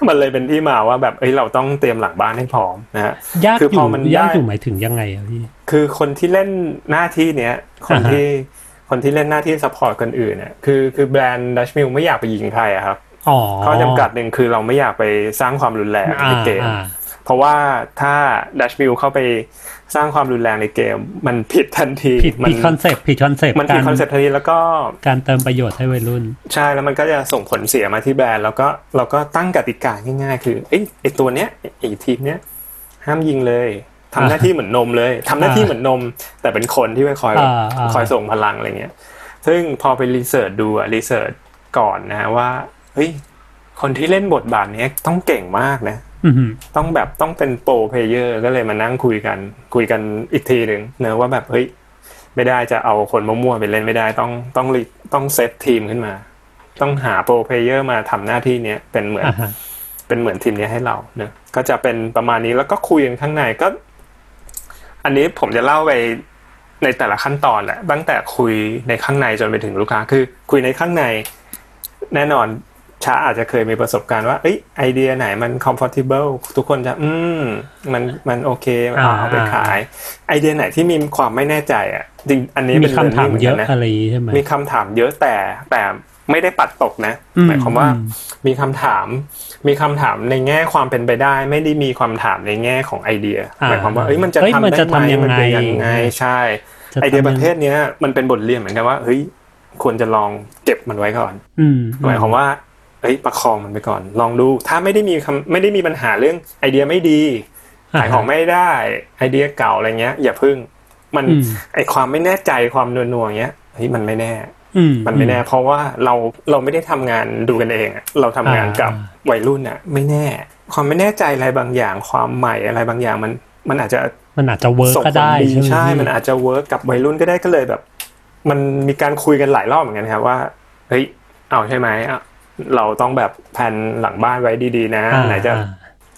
มันเลยเป็นที่มาว่าแบบเอ้ยเราต้องเตรียมหลังบ้านให้พร้อมนะฮะยากคืออพอยู่มันยากได้อยู่หมายถึงยังไงอะพี่คือคนที่เล่นหน้าที่เนี้ยคนอ่าฮะที่คนที่เล่นหน้าที่ support คนอื่นเนี่ยคือคือแบรนด์ Dutch Mill ไม่อยากไปยิงใครอะครับอ๋อข้อจำกัดหนึ่งคือเราไม่อยากไปสร้างความรุนแรงอ่าในเกมอ่า เพราะว่าถ้า Dutch Mill เข้าไปสร้างความรุนแรงในเกม มันผิดทันทีผิดผิด conceptผิด concept มันผิด concept ทันทีแล้วก็การเติมประโยชน์ให้วัยรุ่น ใช่แล้วมันก็จะส่งผลเสียมาที่แบรนด์แล้วก็เราก็ตั้งกติกาง่ายๆ คือเอ้ยไอตัวเนี้ยไอทีมเนี้ยห้ามยิงเลยทำหน้าที่เหมือนนมเลยทำหน้าที่เหมือนนม แต่เป็นคนที่ไปคอยแบบอ่าอ่าคอยส่งพลังอะไรเงี้ยซึ่งพอไป research ดูอะ research ก่อนนะฮะว่าเฮ้ยคนที่เล่นบทบาทเนี้ยต้องเก่งมากนะอือหือ ต้องแบบต้องเป็น pro player ก็เลยมานั่งคุยกัน คุยกันอีกทีหนึ่งเนอะว่าแบบเฮ้ยไม่ได้จะเอาคนมั่วๆไปเล่นไม่ได้ต้องต้องรีต้องเซตทีมขึ้นมา ต้องหา pro player มาทำหน้าที่เนี้ยเป็นเหมือนอ่าฮะเป็นเหมือนทีมนี้ให้เราเนะก็จะเป็นประมาณนี้แล้วก็คุยกันข้างในก็ อันนี้ผมจะเล่าไปในแต่ละขั้นตอนแหละตั้งแต่คุยในข้างในจนไปถึงลูกค้าคือ คุยในข้างใน แน่นอน ช้าอาจจะเคยมีประสบการณ์ว่าเอ้ยไอเดียไหนมัน comfortable ทุกคนจะ อืม มันมันโอเคเอาเอาไปขาย ไอเดียไหนที่มีความไม่แน่ใจอะจริงอันนี้มีเป็นคำถามเยอะนะอะไรใช่ไหมมีคำถามเยอะแต่แต่ไม่ได้ปัดตกนะอืมหมายความว่าอืมมีคำถาม มีคำถามในแง่ความเป็นไปได้ ไม่ได้มีความถามในแง่ของไอเดียอ่าหมายความว่าเอ้ยมันจะเอ้ยทำมันได้จะไหมทำยังไงมันเป็นยังไงใช่จะไอเดียทำประเภทเนี้ยมันเป็นบทเรียนเหมือนกันว่าเฮ้ยควรจะลองเก็บมันไว้ก่อนอืมหมายความว่า เอ้ยประคองมันไปก่อน ลองดู ถ้าไม่ได้มีคำไม่ได้มีปัญหาเรื่องไอเดียไม่ดีขายของไม่ได้ไอเดียเก่าอะไรเงี้ย อย่าพึ่ง มันอืมไอความไม่แน่ใจความนัวๆอย่างเงี้ยเฮ้ยมันไม่แน่อืมมันไม่แน่ เพราะว่าเราเราไม่ได้ทำงานดูกันเองอะเราทำงานกับอ่าวัยรุ่นอะไม่แน่ ความไม่แน่ใจอะไรบางอย่างความใหม่อะไรบางอย่างมัน มันอาจจะมันอาจจะ work ส่งก็ผลได้ดีใช่ไหมใช่พี่มันอาจจะ work กับวัยรุ่นก็ได้ก็เลยแบบ มันมีการคุยกันหลายรอบเหมือนกันครับว่าเฮ้ยเอาใช่ไหมอะ เราต้องแบบแผนหลังบ้านไว้ดีๆนะอ่าไหนจะอ่า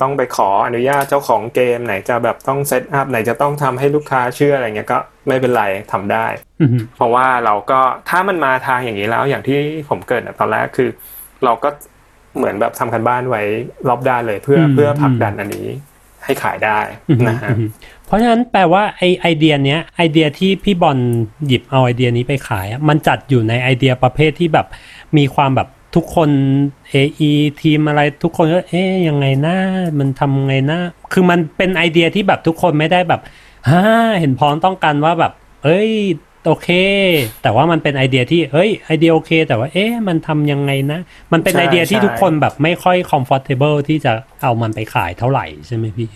ต้องไปขออนุญาตเจ้าของเกมไหนจะแบบต้อง set up ไหนจะต้องทำให้ลูกค้าเชื่ออะไรเงี้ยก็ไม่เป็นไรทำได้อืมเพราะว่าเราก็ถ้ามันมาทางอย่างนี้แล้วอย่างที่ผมเกริ่นอะตอนแรกคือ เราก็เหมือนแบบทำการบ้านไว้รอบด้านเลยเพื่ออืมเพื่อผลักอืมดันอันนี้ให้ขายได้อืมนะฮะอืมเพราะฉะนั้นแปลว่าไอไอเดียเนี้ยไอเดียที่พี่บอลหยิบเอาไอเดียนี้ไปขายอะมันจัดอยู่ในไอเดียประเภทที่แบบมีความแบบ ทุกคน AE ทีมอะไรทุกคนก็เอ๊ยยังไงนะมันทำไงนะคือมันเป็นไอเดียที่แบบทุกคนไม่ได้แบบฮ่าเห็นพ้องต้องกันว่าแบบ เอ้ยโอเค แต่ว่ามันเป็นไอเดียที่เอ้ยไอเดียโอเค แต่ว่าเอ๊ะมันทำยังไงนะ มันเป็นใช่ไอเดียที่ใช่ทุกคนแบบไม่ค่อย comfortable ที่จะเอามันไปขายเท่าไหร่ใช่ไหมพี่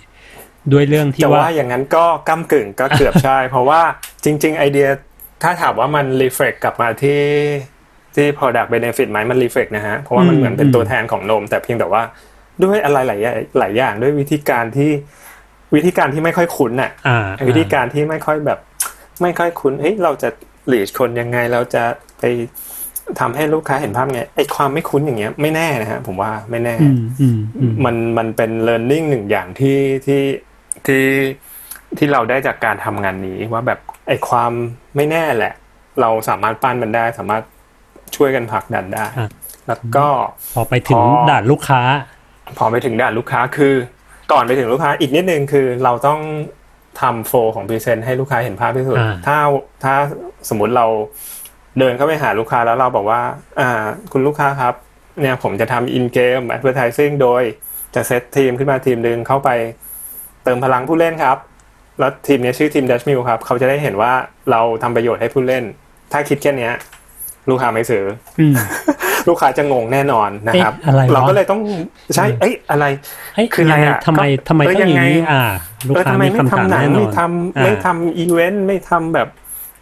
ด้วยเรื่องที่จะว่าว่าอย่างนั้นก็ก้ากึ่งก็เกือบใช่ เพราะว่าจริง ๆ ไอเดียถ้าถามว่ามันรีเฟกกลับมาที่ ที่ product benefit ไหมมันรีเฟกนะฮะ เพราะว่ามันอืมเหมือนเป็นอืมตัวแทนของนม แต่เพียงแต่ว่าด้วยอะไรหลายอย่างหลายอย่างด้วยวิธีการที่วิธีการที่ไม่ค่อยคุ้นน่ะอ่าวิธีการที่ไม่ค่อยแบบ ไม่ค่อยคุ้นเฮ้ยเราจะหลีดคนยังไงเราจะไปทำให้ลูกค้าเห็นภาพไงไอความไม่คุ้นอย่างเงี้ยไม่แน่นะฮะผมว่าไม่แน่อืมอืมอืมมันมันเป็น learning หนึ่งอย่างที่ที่ที่ที่เราได้จากการทำงานนี้ว่าแบบไอ้ความไม่แน่แหละ เราสามารถปั้นมันได้สามารถ ช่วยกันผลักดันได้อะแล้วก็พอไปถึงพอด่านลูกค้า พอไปถึงด่านลูกค้าคือ ก่อนไปถึงลูกค้าอีกนิดนึงคือเราต้องทำโฟของพรีเซนต์ให้ลูกค้าเห็นภาพที่สุดอ่าถ้าถ้าสมมุติเราเดินเข้าไปหาลูกค้าแล้วเราบอกว่า อ่า คุณลูกค้าครับ เนี่ยผมจะทำอินเกม advertising โดยจะเซตทีมขึ้นมาทีมหนึ่งเข้าไปเติมพลังผู้เล่นครับ แล้วทีมเนี้ยชื่อทีม Dash m i l ครับ เขาจะได้เห็นว่าเราทำประโยชน์ให้ผู้เล่น ถ้าคิดแค่เนี้ย ลูกค้าไม่ซื้ออืมลูกค้าจะงงแน่นอนนะครับเอ๊ะอะไรวะเราก็เลยต้องใช่เอ้ยอะไรเอ้ยคืออะไรอะทำไมก็ทำไมเอ้ยต้องอย่างยังไงนี้อ่าลูกเออค้าทำไมมีไม่คำถามทำหนังแน่นอไม่นทำอ่าไม่ทำอีเวนต์ไม่ทำแบบ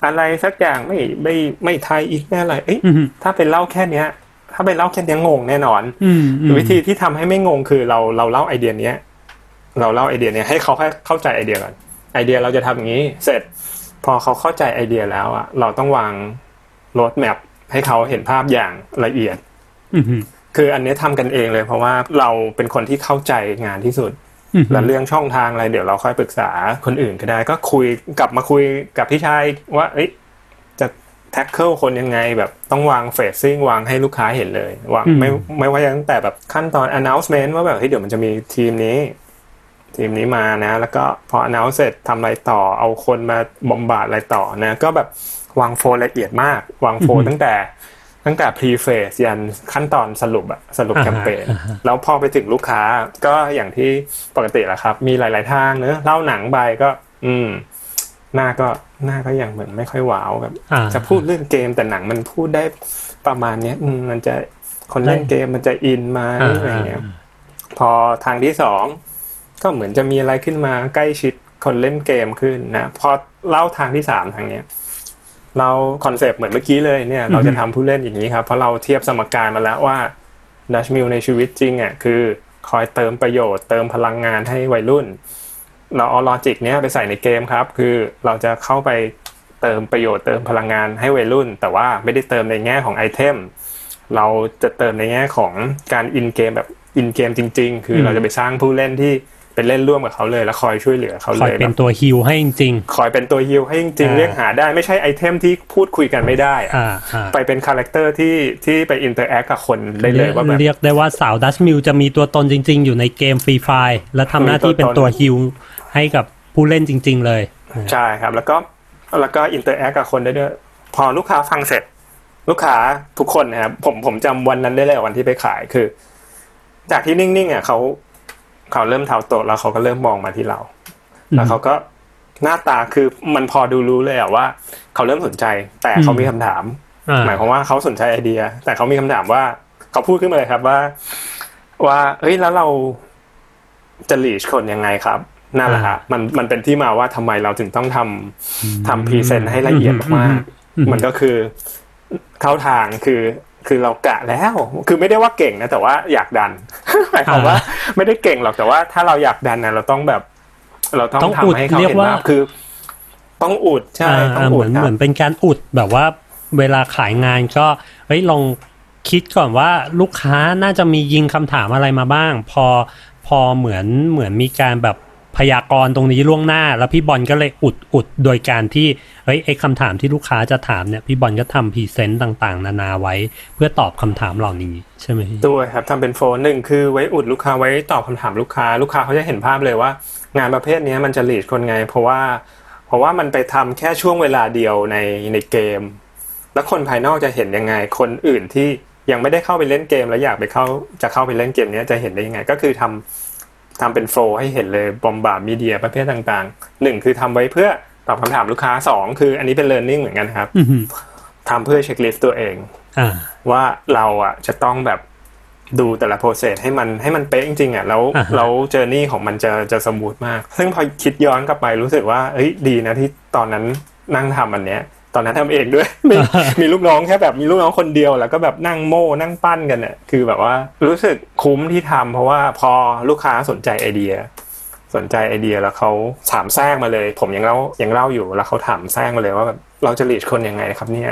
อะไรสักอย่างไม่ไม่ไม่ไทยอีกแน่อะไรเอ้ยอืมถ้าเป็นเล่าแค่เนี้ย ถ้าเป็นเล่าแค่เนี้ยงงแน่นอนอืมอืมวิธีที่ทำให้ไม่งงคือเราเราเล่าไอเดียเนี้ย เราเล่าไอเดียเนี้ยให้เขาแค่เข้าใจไอเดียก่อนไอเดียเราจะทำอย่างนี้ เสร็จ พอเขาเข้าใจไอเดียแล้วอะเราต้องวางรถแมพ ให้เขาเห็นภาพอย่างละเอียดอืมอืมคืออันนี้ทำกันเองเลย เพราะว่าเราเป็นคนที่เข้าใจงานที่สุดอืมแล้วเรื่องช่องทางอะไรเดี๋ยวเราค่อยปรึกษาคนอื่นก็ได้ ก็คุยกลับมาคุยกับพี่ชายว่าเอ้ยจะ tackle คนยังไงแบบต้องวาง phasing วางให้ลูกค้าเห็นเลยวางไม่ไม่ว่าจะตั้งแต่แบบขั้นตอน announcement ว่าแบบเฮ้ยเดี๋ยวมันจะมีทีมนี้ ทีมนี้มานะ แล้วก็พอ announce เสร็จทำอะไรต่อเอาคนมาบอมบาดอะไรต่อนะ ก็แบบ วางโฟลละเอียดมาก วางโฟลตั้งแต่ ตั้งแต่ pre phase ยันขั้นตอนสรุปอะสรุปแคมเปญอ่าฮะแล้วพอไปถึงลูกค้าก็อย่างที่ปกติแหละครับ มีหลาย ๆ ทางเนอะเล่าหนังไปก็ อืมหน้าก็หน้าก็ยังเหมือนไม่ค่อยว้าวแบบอ่าจะพูดเรื่องเกมแต่หนังมันพูดได้ประมาณเนี้ยอืมมันจะคนเล่นเกมมันจะอินไหมาอ่าอะไรเงี้ยพอทางที่สองก็เหมือนจะมีอะไรขึ้นมาใกล้ชิดคนเล่นเกมขึ้นนะพอเล่าทางที่สามทางเนี้ย เรา concept เหมือนเมื่อกี้เลยเนี่ยเราจะทำผู้เล่นอย่างนี้ครับ เพราะเราเทียบสมการมาแล้วว่า Dutch Mill ในชีวิตจริงอะคือคอยเติมประโยชน์ เติมพลังงานให้วัยรุ่น เราเอา logic เนี้ยไปใส่ในเกมครับ คือเราจะเข้าไปเติมประโยชน์เติมพลังงานให้วัยรุ่น แต่ว่าไม่ได้เติมในแง่ของ item เราจะเติมในแง่ของการ in game แบบ in game จริง ๆ คือเราจะไปสร้างผู้เล่นที่ เป็นเล่นร่วมกับเขาเลยแล้วคอยช่วยเหลือเขาเลยคอยเป็นตัว heal ให้จริงคอยเป็นตัว heal ให้จริงๆอ่าเรียกหาได้ไม่ใช่ item ที่พูดคุยกันไม่ได้อะๆอ่าอ่าไปเป็น character ที่ที่ไป interact กับคนได้เลยว่าแบบเรียกได้ว่าสาว Dutch Mill จะมีตัวตนจริง ๆ อยู่ในเกม Free Fire และทำหน้าที่เป็นตัว heal ให้กับผู้เล่นจริง ๆ เลย ใช่ครับ แล้วก็แล้วก็ interact กับคนได้ด้วยพอลูกค้าฟังเสร็จ ลูกค้าทุกคนนะครับผมผมจำวันนั้นได้เลยวันที่ไปขายคือ จากที่นิ่งๆอะเขา เขาเริ่มเท้าโตะแล้วเขาก็เริ่มมองมาที่เราอืมแล้วเขาก็หน้าตาคือมันพอดูรู้เลยอะว่า เขาเริ่มสนใจ แต่เขามีคำถามอ่าหมายความว่าเขาสนใจไอเดีย แต่เขามีคำถามว่า เขาพูดขึ้นมาเลยครับว่า ว่าเฮ้ยแล้วเราจะลีชคนยังไงครับนั่นแหละฮะมันมันเป็นที่มาว่าทำไมเราถึงต้องททำ present ให้ละเอียดมากๆมันก็คือเข้าทางคือ คือเรากะแล้ว คือไม่ได้ว่าเก่งนะ แต่ว่าอยากดันหมายความว่าไม่ได้เก่งหรอกแต่ว่าถ้าเราอยากดันนะเราต้องแบบ เราต้องต้องอุดทำให้เขาเรียกเห็นว่าว่าคือ ต้องอุดใช่อ่าต้องอ่าเหอุมืดครับเหมือนเหมือนเป็นการอุดแบบว่า เวลาขายงานก็เฮ้ยลองคิดก่อนว่าลูกค้าน่าจะมียิงคำถามอะไรมาบ้าง พอพอเหมือนเหมือนมีการแบบ พยากรณ์ตรงนี้ล่วงหน้า แล้วพี่บอลก็เลยอุดอุดโดยการที่เฮ้ยไอ้คำถามที่ลูกค้าจะถามเนี่ยพี่บอลก็ทำพรีเซนต์ต่างๆ นานาไว้ เพื่อตอบคำถามเหล่านี้ใช่ไหมพี่ด้วยครับทำเป็นโฟนหนึ่งคือไว้อุดลูกค้าไว้ตอบคำถามลูกค้า ลูกค้าเขาจะเห็นภาพเลยว่า งานประเภทนี้มันจะหลีดคนไง เพราะว่า เพราะว่ามันไปทำแค่ช่วงเวลาเดียวในในเกม แล้วคนภายนอกจะเห็นยังไงคนอื่นที่ยังไม่ได้เข้าไปเล่นเกม แล้วอยากไปเข้าจะเข้าไปเล่นเกมนี้จะเห็นได้ยังไง ก็คือทำ ทำเป็น flow ให้เห็นเลย bombard media ประเภทต่างๆหนึ่งคือทำไว้เพื่อตอบคำถามลูกค้าสองคืออันนี้เป็น learning เหมือนกันครับอือหือทำเพื่อ checklist ตัวเองอ่าว่าเราอะจะต้องแบบดูแต่ละ process ให้มันให้มันเป๊ะจริงๆอะแล้วอ่าฮะแล้ว journey ของมันจะจะ smooth มาก ซึ่งพอคิดย้อนกลับไปรู้สึกว่าเอ้ยดีนะที่ตอนนั้นนั่งทำอันเนี้ย ตอนนั้นทำเองด้วยมีมีลูกน้องแค่แบบมีลูกน้องคนเดียว แล้วก็แบบนั่งโม่นั่งปั้นกันเนี่ยคือแบบว่ารู้สึกคุ้มที่ทำเพราะว่าพอลูกค้าสนใจไอเดีย สนใจไอเดียแล้วเขาถามแทรกมาเลย ผมยังเล่ายังเล่าอยู่แล้วเขาถามแทรกมาเลยว่าแบบเราจะหลีดคนยังไงครับเนี่ย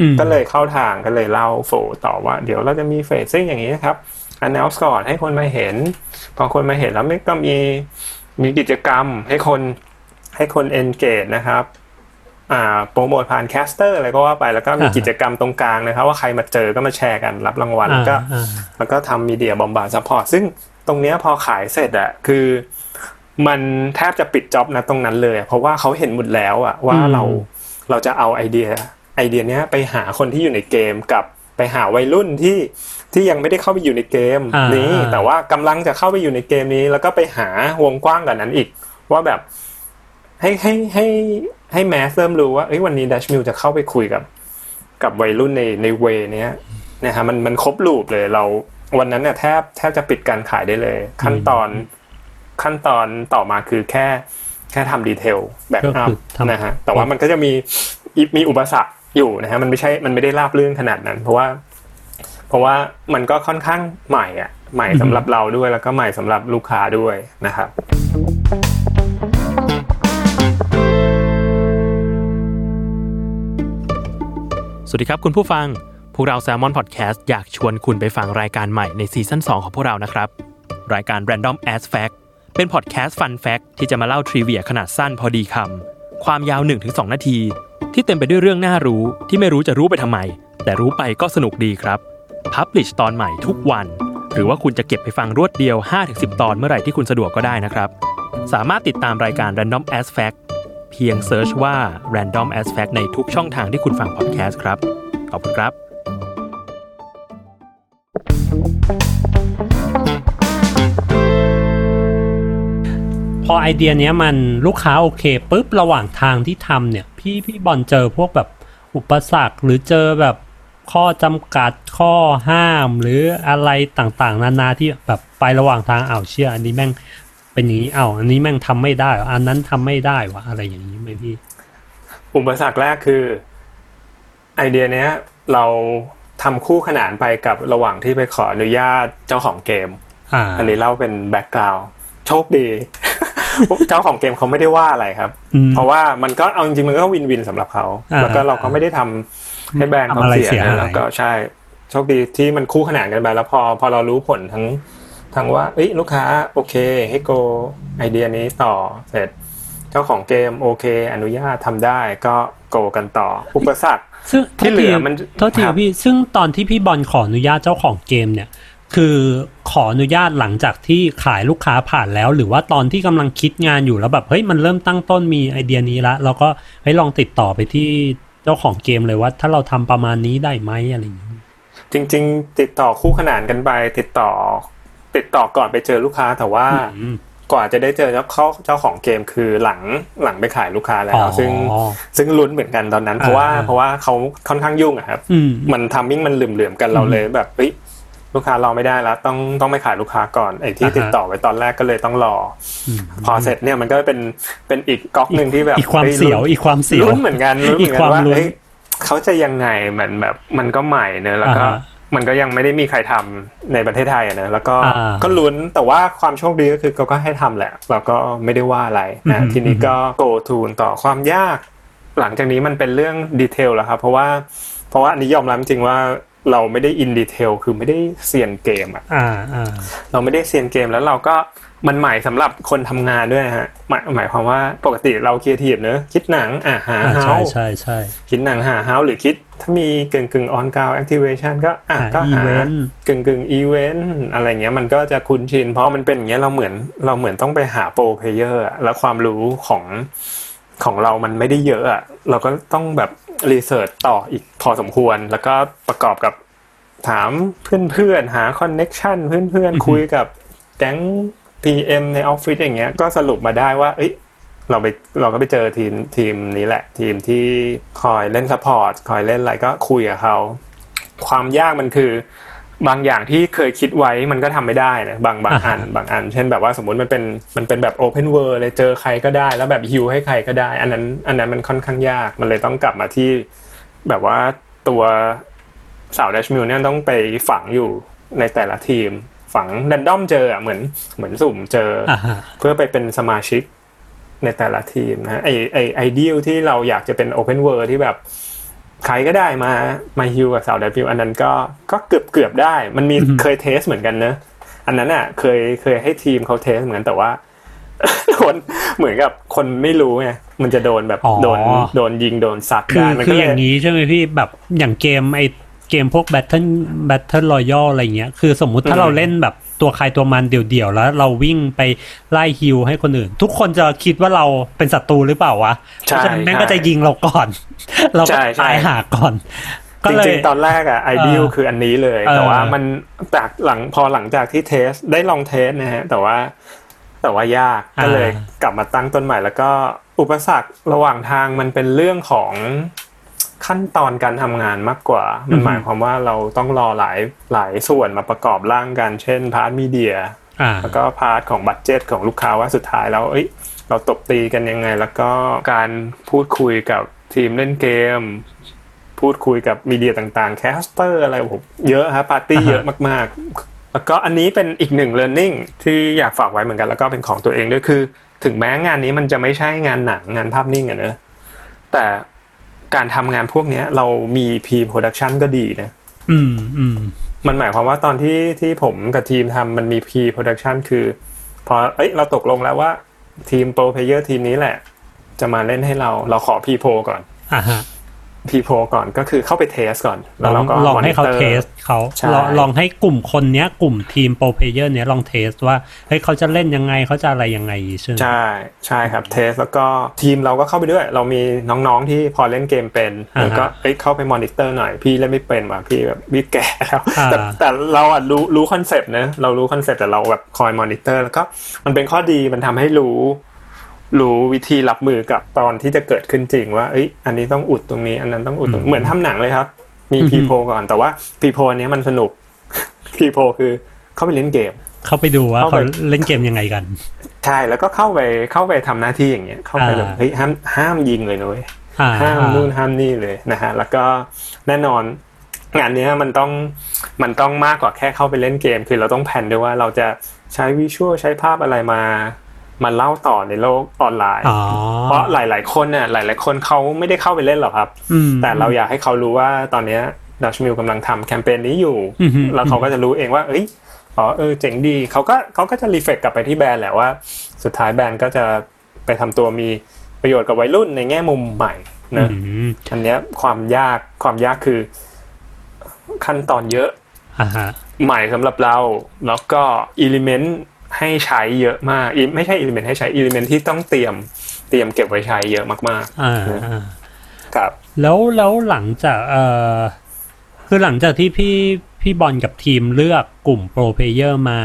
อืมก็เลยเข้าทางก็เลยเล่าโฟต่อว่า เดี๋ยวเราจะมีเฟสซิ่งอย่างนี้นะครับ announce ก่อนให้คนมาเห็น พอคนมาเห็นแล้วไม่ก็มีมีกิจกรรมให้คนให้คน engage นะครับอ่า โปรโมทผ่าน caster อะไรก็ว่าไปแล้วก็มีอ่ากิจกรรมตรงกลางนะครับ ว่าใครมาเจอก็มาแชร์กันรับรางวัลแล้วก็อ่าแล้วก็ทำ media bombard support ซึ่งตรงเนี้ยพอขายเสร็จอะคือมันแทบจะปิด job นะตรงนั้นเลย เพราะว่าเขาเห็นหมดแล้วอะว่าเราเราจะเอาไอเดียไอเดียเนี้ยไปหาคนที่อยู่ในเกมกับไปหาวัยรุ่นที่ที่ยังไม่ได้เข้าไปอยู่ในเกมอ่านี้อ่าแต่ว่ากำลังจะเข้าไปอยู่ในเกมนี้ แล้วก็ไปหาวงกว้างกว่านั้นอีก ว่าแบบให้ให้ให้ ให้ mass เริ่มรู้ว่าเอ้ยวันนี้ดัชมิลล์จะเข้าไปคุยกับ กับวัยรุ่นในใน way เนี้ยนะฮะมันมันครบ loop เลยเราวันนั้นเนี่ยแทบแทบจะปิดการขายได้เลย ขั้นตอนขั้นตอนต่อมาคือแค่แค่ทำ detail back up คือทำนะฮะแต่ว่ามันก็จะมีอีมีอุปสรรคอยู่นะฮะมันไม่ใช่มันไม่ได้ราบรื่นขนาดนั้น เพราะว่า เพราะว่ามันก็ค่อนข้างใหม่อะใหม่สำหรับเราด้วยแล้วก็ใหม่สำหรับลูกค้าด้วยนะครับ สวัสดีครับคุณผู้ฟัง พวกเรา Salmon Podcast อยากชวนคุณไปฟังรายการใหม่ในซีซั่น2 ของพวกเรานะครับ รายการ Random As Fact เป็นพอดแคสต์ Fun Fact ที่จะมาเล่าทริเวียขนาดสั้นพอดีคำความยาว 1-2 นาที ที่เต็มไปด้วยเรื่องน่ารู้ที่ไม่รู้จะรู้ไปทำไม แต่รู้ไปก็สนุกดีครับ Publish ตอนใหม่ทุกวัน หรือว่าคุณจะเก็บไปฟังรวดเดียว 5-10 ตอนเมื่อไหร่ที่คุณสะดวกก็ได้นะครับ สามารถติดตามรายการ Random As Fact เพียง search ว่า Random As Fact ในทุกช่องทางที่คุณฟังพอดแคสต์ครับ ขอบคุณครับ พอไอเดียเนี้ยมันลูกค้าโอเคปุ๊บระหว่างทางที่ทำเนี่ย พี่พี่บอลเจอพวกแบบอุปสรรคหรือเจอแบบข้อจำกัดข้อห้ามหรืออะไรต่างๆ นานาที่แบบไประหว่างทางอ้าวเชื่ออันนี้แม่ง เป็นอย่างนี้อ้าวอันนี้แม่งทำไม่ได้วะอันนั้นทำไม่ได้วะอะไรอย่างนี้ไหมพี่ อุปสรรคแรกคือ ไอเดียเนี้ย เราทำคู่ขนานไปกับระหว่างที่ไปขออนุญาตเจ้าของเกมอ่าอันนี้เล่าเป็น background โชคดี เจ้าของเกมเขาไม่ได้ว่าอะไรครับอืมเพราะว่ามันก็เอาจริงๆมันก็ win-win สำหรับเขาอ่าแล้วก็เราก็ไม่ได้ทำให้แบรนด์เขาทำอะไรเสียเสียหายนะแล้วก็ใช่โชคดีที่มันคู่ขนานกันไปแล้วพอพอเรารู้ผลทั้ง ทั้งว่าเอ้ยลูกค้าโอเค ให้ go ไอเดียนี้ต่อเสร็จ เจ้าของเกมโอเค อนุญาตทำได้ก็ go กันต่อ อุปสรรคซึ่งที่เหลือมันโทษทีครับพี่ ซึ่งตอนที่พี่บอลขออนุญาตเจ้าของเกมเนี่ย คือขออนุญาตหลังจากที่ขายลูกค้าผ่านแล้ว หรือว่าตอนที่กำลังคิดงานอยู่แล้วแบบเฮ้ยมันเริ่มตั้งต้นมีไอเดียนี้ละแล้วก็ให้ยลองติดต่อไปที่เจ้าของเกมเลยว่า ถ้าเราทำประมาณนี้ได้ไหมอะไรอย่างเงี้ยจริง ๆ ติดต่อคู่ขนานกันไปติดต่อ ติดต่อก่อนไปเจอลูกค้าแต่ว่าอืมกว่าจะได้เจอเจ้าเขาเจ้าของเกมคือหลังหลังไปขายลูกค้าแล้อ๋วอซึ่งซึ่งลุ้นเหมือนกันตอนนั้น เพราะว่าอ่าเพราะว่าเขาค่อนข้างยุ่งอะครับอืมมันทำมิ่งมันเหลื่อมๆกันเราเลยแบบเฮ้ยลูกค้ารอไม่ได้แล้ว ต้องต้องไปขายลูกค้าก่อนไอ้ที่อ่าฮะติดต่อไว้ตอนแรกก็เลยต้องรออมพอเสร็จเนี่ยมันก็เป็นเป็นอีกก๊อกหนึ่งที่แบบอีกความฮ้เสียวลุ้นอีกความเสียวลุ้นเหมือนกันลุ้นเหมือนอีกกัความนว่าลุ้นเฮ้ยเขาจะยังไงมันแบบมันก็ใหม่เนอะแล้วก็อ่าฮะ มันก็ยังไม่ได้มีใครทำในประเทศไทยอะเนอะแล้วก็อ่าก็ลุ้นแต่ว่าความโชคดีก็คือเขาก็ให้ทำแหละแล้วก็ไม่ได้ว่าอะไรอืนะมทีนี้ก็ go through ต่อความยาก หลังจากนี้มันเป็นเรื่อง detail แล้วครับเพราะว่าเพราะว่าอันนี้ยอมรับจริงว่าเราไม่ได้ in detail คือไม่ได้เซียนเกมอะอ่าอ่าเราไม่ได้เซียนเกมแล้วเราก็ มันใหม่สำหรับคนทำงานด้วยนะฮะหมายหมายความว่าปกติเราครีเอทีฟเนอะคิดหนังอะหาอ่า how ใช่ใช่ใช่คิดหนังหา how หรือคิดถ้ามีกึ่งกึ่ง on-ground activation ก็อะหาก็หา event กึ่งกึ่งอีเวนต์อะไรเงี้ยมันก็จะคุ้นชิน เพราะมันเป็นอย่างเงี้ยเราเหมือนเราเหมือนต้องไปหา pro player แล้วความรู้ของของเรามันไม่ได้เยอะอะเราก็ต้องแบบ research ต่ออีกพอสมควร แล้วก็ประกอบกับถามเพื่อนๆหา connection เพื่อนๆคุยกับแก๊ง PM ในออฟฟิศอย่างเงี้ยก็สรุปมาได้ว่าเอ้ยเราไปเราก็ไปเจอทีมทีมนี้แหละ ทีมที่คอยเล่น support คอยเล่นอะไรก็คุยกับเขาความยากมันคือบางอย่างที่เคยคิดไว้มันก็ทำไม่ได้นะบางบางอันบางอัน เช่นแบบว่าสมมติมันเป็นมันเป็นแบบ open world เลยเจอใครก็ได้ แล้วแบบฮิวให้ใครก็ได้ อันนั้น อันนั้นมันค่อนข้างยากมันเลยต้องกลับมาที่ แบบว่าตัวสาวดัชมิลล์เนี่ยต้องไปฝังอยู่ในแต่ละทีม ฝัง random เจออะเหมือนเหมือนสุ่มเจอออ่าฮะเพื่อไปเป็นสมาชิกในแต่ละทีมนะไอไอไอเดียที่เราอยากจะเป็น open world ที่แบบใครก็ได้มามา heal กับสาวดัชมิลล์อันนั้นก็ก็เกือบเกือบได้ มันมีอือฮึเคย test เหมือนกันเนอะอันนั้นอะ เคยเคยให้ทีมเขา test เหมือนกันแต่ว่าโดนเหมือนกับคนไม่รู้ไงมันจะโดนแบบอ๋อโดนโดนยิงโดนซัดคือได้มันคืก็อเลอยย่างนี้ใช่ไหมพี่แบบอย่างเกมไอ เกมพวก Battle Battle Royale อะไรเงี้ย คือสมมุติถ้าอืมเราเล่นแบบตัวใครตัวมันเดี่ยวๆ แล้วเราวิ่งไปไล่ฮิวให้คนอื่น ทุกคนจะคิดว่าเราเป็นศัตรูหรือเปล่าวะเพใช่ราะฉะนั้นแม่งใช่ก็จะยิงเราก่อน เราก็ใช่ใช่ตายหาก่อนก็จเลยริงๆตอนแรกอะไอเดียเออคืออันนี้เลยเออแต่ว่ามันจากหลังพอหลังจากที่ test ได้ลอง test นะฮะแต่ว่าแต่ว่ายากก็เลยกลับมาตั้งต้นใหม่แล้วก็อุปสรรคระหว่างทางมันเป็นเรื่องของ ขั้นตอนการทำงานมากกว่า มันหมายความว่าเราต้องรอหลายหลายส่วนมาประกอบร่างกัน เช่น part mediaอ่าแล้วก็ part ของ budget ของลูกค้าว่าสุดท้ายแล้วเอ้ยเราตบตีกันยังไง แล้วก็การพูดคุยกับทีมเล่นเกม พูดคุยกับ media ต่างๆ caster อะไรผมเยอะครับปาร์ตี้อ่าฮะเยอะมากๆ แล้วก็อันนี้เป็นอีกหนึ่ง learning ที่อยากฝากไว้เหมือนกัน แล้วก็เป็นของตัวเองด้วยคือ ถึงแม้งานนี้มันจะไม่ใช่งานหนังงานภาพนิ่งอะเนอะแต่ การทำงานพวกเนี้ยเรามี pre-production ก็ดีนะอืมอืมมันหมายความว่าตอนที่ที่ผมกับทีมทำมันมี pre production คือพอเอ้ยเราตกลงแล้วว่าทีม pro player ทีมนี้แหละ จะมาเล่นให้เราเราขอ pre pro ก่อนอ่าฮะ pre pro ก่อนก็คือเข้าไป test ก่อนแล้วเราก็ลองให้เขา monitor test เขาใช่ลองลองให้กลุ่มคนเนี้ยกลุ่มทีม pro player เนี้ยลอง test ว่าเฮ้ยเขาจะเล่นยังไงเขาจะอะไรยังไงใช่ไหมใช่ใช่ครับ test แล้วก็ทีมเราก็เข้าไปด้วย เรามีน้องๆที่พอเล่นเกมเป็นอ่าฮะแล้วก็เอ้ยเข้าไปมอนิเตอร์หน่อยพี่เล่นไม่เป็นว่ะพี่แบบพี่แก่แล้วอ่าแต่แต่เราอะรู้รู้คอนเซปต์นะเรารู้คอนเซปต์แต่เราแบบคอยมอนิเตอร์แล้วก็มันเป็นข้อดีมันทำให้รู้ รู้วิธีรับมือกับตอนที่จะเกิดขึ้นจริงว่าเอ้ยอันนี้ต้องอุดตรงนี้ อันนั้นต้องอุดตรงเหมือนทำหนังเลยครับ มีอือฮึพีโพก่อนแต่ว่าพีโพเนี้ยมันสนุกพีโพคือเข้าไปเล่นเกม เข้าไปดูว่าเข้าไปเขาเล่นเกมยังไงกันใช่แล้วก็เข้าไปเข้าไปทำหน้าที่อย่างเงี้ยเข้าไปเลยอ่าเฮ้ยห้ามห้ามยิงเลยนะเว้ยอ่าห้ามนู่นห้ามนี่เลยนะฮะแล้วก็แน่นอนงานเนี้ยมันต้องมันต้องมากกว่าแค่เข้าไปเล่นเกม คือเราต้องแผนด้วยว่าเราจะใช้วิชวลใช้ภาพอะไรมา มาเล่าต่อในโลกออนไลน์อ๋อเพราะหลาย ๆ คนเนี่ยหลาย ๆ คนเขาไม่ได้เข้าไปเล่นหรอกครับอืมแต่เราอยากให้เขารู้ว่าตอนเนี้ดัชมิลกำลังทำแคมเปญนี้อยู่อือฮึแล้วเขาก็จะรู้เองว่า เอ้ยอ๋อเออเจ๋งดีเขาก็เขาก็จะ reflect กลับไปที่แบรนด์แหละว่า สุดท้ายแบรนด์ก็จะไปทำตัวมีประโยชน์กับวัยรุ่นในแง่มุมใหม่นะอืมอันเนี้ยความยากความยากคือ ขั้นตอนเยอะอ่าฮะใหม่สำหรับเรา แล้วก็ element ให้ใช้เยอะมากอิไม่ใช่ element ให้ใช้ element ที่ต้องเตรียมเตรียมเก็บไว้ใช้เยอะมากอ่าอ่าๆครับแล้วแล้วหลังจากเอ่อคือหลังจากที่พี่พี่บอลกับทีมเลือกกลุ่ม pro player มา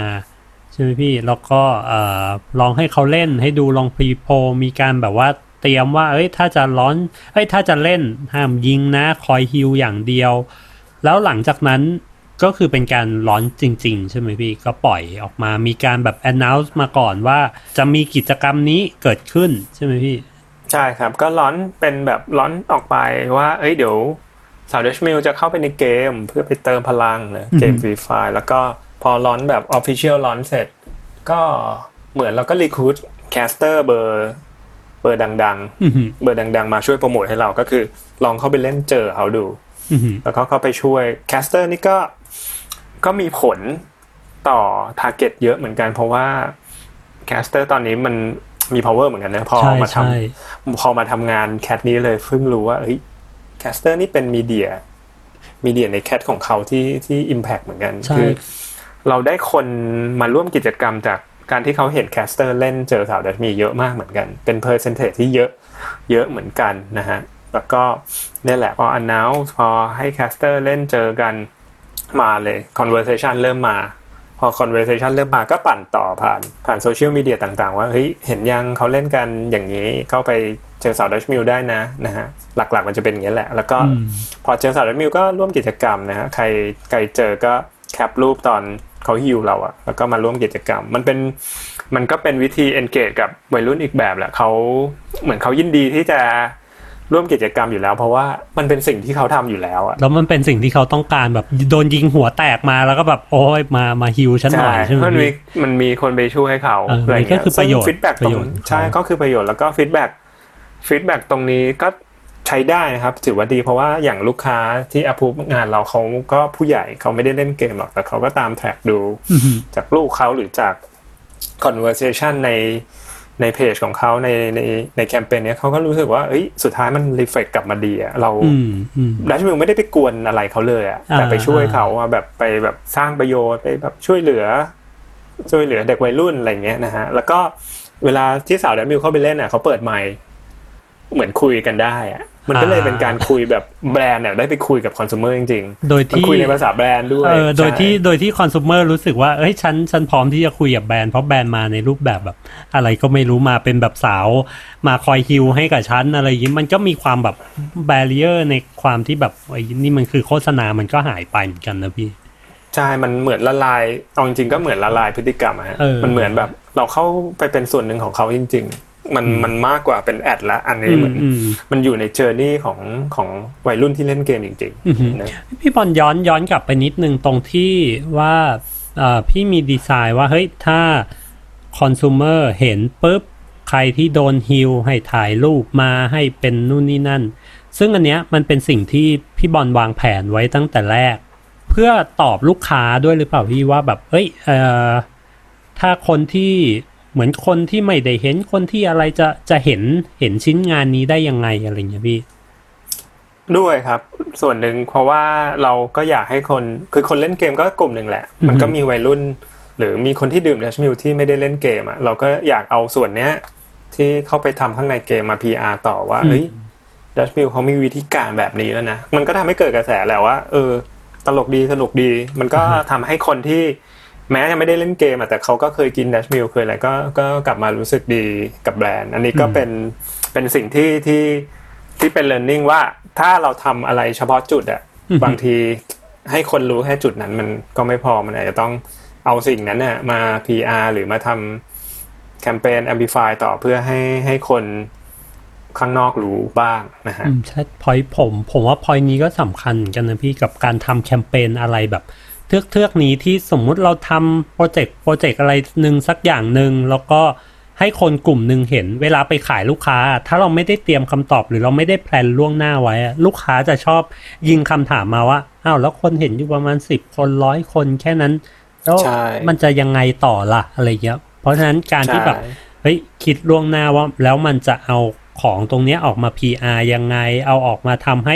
ใช่ไหมพี่แล้วก็เอ่อลองให้เขาเล่นให้ดูลอง pre-pro มีการแบบว่าเตรียมว่า เอ้ยถ้าจะ launch เอ้ยถ้าจะเล่นห้ามยิงนะ คอย heal อย่างเดียว แล้วหลังจากนั้น ก็คือเป็นการ launch จริง ๆ ใช่ไหมพี่ ก็ปล่อยออกมามีการแบบ announce มาก่อนว่าจะมีกิจกรรมนี้เกิดขึ้นใช่ไหมพี่ ใช่ครับ ก็ launch เป็นแบบ launch ออกไปว่า เอ้ยเดี๋ยวสาวดัชมิลล์จะเข้าไปในเกมเพื่อไปเติมพลังนะเกมอืม Free Fire แล้วก็พอ launch แบบ Official launch เสร็จ ก็เหมือนเราก็ recruit caster เบอร์เบอร์ดังอือหือๆเบอร์ดัง ๆ มาช่วยโปรโมทให้เราก็คือ ลองเข้าไปเล่นเจอเขาดูอือหือแล้วก็เข้าไปช่วย caster นี่ก็ ก็มีผลต่อ target เยอะเหมือนกัน เพราะว่าcaster ตอนนี้มันมี power เหมือนกันนะพอใช่มาทำใช่พอมาทำงาน cat นี้เลยเพิ่งรู้ว่าเฮ้ย caster นี่เป็น media media ใน cat ของเขาที่ที่ Impact เหมือนกันใช่คือเราได้คนมาร่วมกิจกรรมจากการที่เขาเห็น caster เล่นเจอสาวดัชมิลล์เยอะมากเหมือนกัน เป็น percentage ที่เยอะเยอะเหมือนกันนะฮะ แล้วก็เนี่ยแหละพอ announce พอให้ caster เล่นเจอกัน มาเลย conversation เริ่มมา พอ conversation เริ่มมาก็ปั่นต่อผ่านผ่านโซเชียลมีเดียต่างๆ ว่าเฮ้ยเห็นยังเขาเล่นกันอย่างนี้เข้าไปเจอสาวดัชมิลล์ได้นะนะฮะหลักๆมันจะเป็นอย่างนี้แหละ แล้วก็อืมพอเจอสาวดัชมิลล์ก็ร่วมกิจกรรมนะฮะใครใครเจอก็ cap รูปตอนเขาฮิวเราอะแล้วก็มาร่วมกิจกรรม มันเป็นมันก็เป็นวิธี engage กับวัยรุ่นอีกแบบแหละเขาเหมือนเขายินดีที่จะ ร่วมกิจกรรมอยู่แล้ว เพราะว่ามันเป็นสิ่งที่เขาทำอยู่แล้วอะแล้วมันเป็นสิ่งที่เขาต้องการแบบโดนยิงหัวแตกมาแล้วก็แบบโอ้ยมามาฮิวฉันหน่อยใช่ไหมมันมีพี่มันมีคนไปช่วยเขาเอออะไรนี่ก็คือประโยชน์ feedback ตรระงโยชน์ใช่ของเขาก็คือประโยชน์แล้วก็ feedback feedback ตรงนี้ก็ใช้ได้นะครับถือว่าดีเพราะว่าอย่างลูกค้าที่อ p พูงานเราเขาก็ผู้ใหญ่เขาไม่ได้เล่นเกมหรอกแต่เขาก็ตาม track ดูอือหือจากลูกเขาหรือจาก conversation ใน ในเพจของเขาในในในแคมเปญเนี้ยเขาก็รู้สึกว่าเอ้ยสุดท้ายมัน reflect กลับมาดีอะเราอืมอืมดัชมิลไม่ได้ไปกวนอะไรเขาเลยอะอ่าแต่ไปช่วยเขาอะแบบไปแบบสร้างประโยชน์ไปแบบช่วยเหลือ ช่วยเหลือเด็กวัยรุ่นอะไรเงี้ยนะฮะแล้วก็เวลาที่สาวดัชมิลเข้าไปเล่นอะเขาเปิดไมค์เหมือนคุยกันได้อะ มันก็เลยเป็นการคุยแบบแบรนด์เนี่ยได้ไปคุยกับคอน sumer จริงโดยๆมันที่คุยในภาษาแบรนด์ด้วยเออโดยที่ใช่โดยที่คอน sumer รู้สึกว่าเอ้ยฉันฉันพร้อมที่จะคุยกับแบรนด์เพราะแบรนด์มาในรูปแบบแบบ อะไรก็ไม่รู้มาเป็นแบบสาว มาคอยฮิวให้กับฉันอะไรอย่างนี้มันก็มีความแบบ barrier ในความที่แบบไอ้นี่มันคือโฆษณามันก็หายไปเหมือนกันนะพี่ใช่ มันเหมือนละลายเอาจริงๆก็เหมือนละลายพฤติกรรมอะฮะเออมันเหมือนแบบเราเข้าไปเป็นส่วนหนึ่งของเขาจริง ๆ มันมันมากกว่าเป็น ad ละอันนี้เหมือนอืมมันอยู่ใน journey ของของวัยรุ่นที่เล่นเกมจริงอือหือๆนะพี่บอลย้อนย้อนกลับไปนิดนึงตรงที่ว่าเอ่อพี่มีดีไซน์ว่าเฮ้ยถ้าคอน sumer เห็นปุ๊บใครที่โดนฮิลให้ถ่ายรูปมาให้เป็นนู่นนี่นั่น ซึ่งอันเนี้ยมันเป็นสิ่งที่พี่บอลวางแผนไว้ตั้งแต่แรก เพื่อตอบลูกค้าด้วยหรือเปล่าพี่ว่าแบบเอ้ยเอ่อถ้าคนที่ เหมือนคนที่ไม่ได้เห็นคนที่อะไรจะจะเห็นเห็นชิ้นงานนี้ได้ยังไงอะไรเงี้ยพี่ ด้วยครับ ส่วนหนึ่งเพราะว่าเราก็อยากให้คนคือคนเล่นเกมก็กลุ่มหนึ่งแหละ มันก็มีวัยรุ่น หรือมีคนที่ดื่มดัชมิลที่ไม่ได้เล่นเกมอะเราก็อยากเอาส่วนเนี้ย ที่เข้าไปทำข้างในเกมมา PR ต่อว่าอืมเฮ้ยดัชมิลเขามีวิธีการแบบนี้แล้วนะมันก็ทำให้เกิดกระแสแหละว่า เออ ตลกดีสนุกดี มันก็ทำให้คนที่ แม้จะไม่ได้เล่นเกมอะแต่เขาก็เคยกินดัชมิลเคยอะไรก็ก็กลับมารู้สึกดีกับแบรนด์ อันนี้ก็เป็นเป็นสิ่งที่ที่ที่เป็น learning ว่าถ้าเราทำอะไรเฉพาะจุดอะอือฮึบางทีให้คนรู้แค่จุดนั้นมันก็ไม่พอมันอาจจะต้องเอาสิ่งนั้นน่ะมา PR หรือมาทำแคมเปญ amplify ต่อเพื่อให้ให้คนข้างนอกรู้บ้างนะฮะอืมใช่พอยผม ผมว่าพอยนี้ก็สำคัญเหมือนกันนะพี่กับการทำแคมเปญอะไรแบบ เทือกเทือกๆนี้ที่สมมุติเราทำโปรเจกต์โปรเจกต์อะไรหนึ่งสักอย่างหนึ่งแล้วก็ให้คนกลุ่มหนึ่งเห็น เวลาไปขายลูกค้า ถ้าเราไม่ได้เตรียมคำตอบหรือเราไม่ได้ plan ล่วงหน้าไว้อะลูกค้าจะชอบยิงคำถามมาว่าอ้าวแล้วคนเห็นอยู่ประมาณสิบคนร้อยคนแค่นั้นแล้วใช่มันจะยังไงต่อล่ะอะไรเงี้ยเพราะฉะนั้นการที่แบบใช่เฮ้ยคิดล่วงหน้าว่าแล้วมันจะเอาของตรงเนี้ยออกมา PR ยังไง เอาออกมาทำให้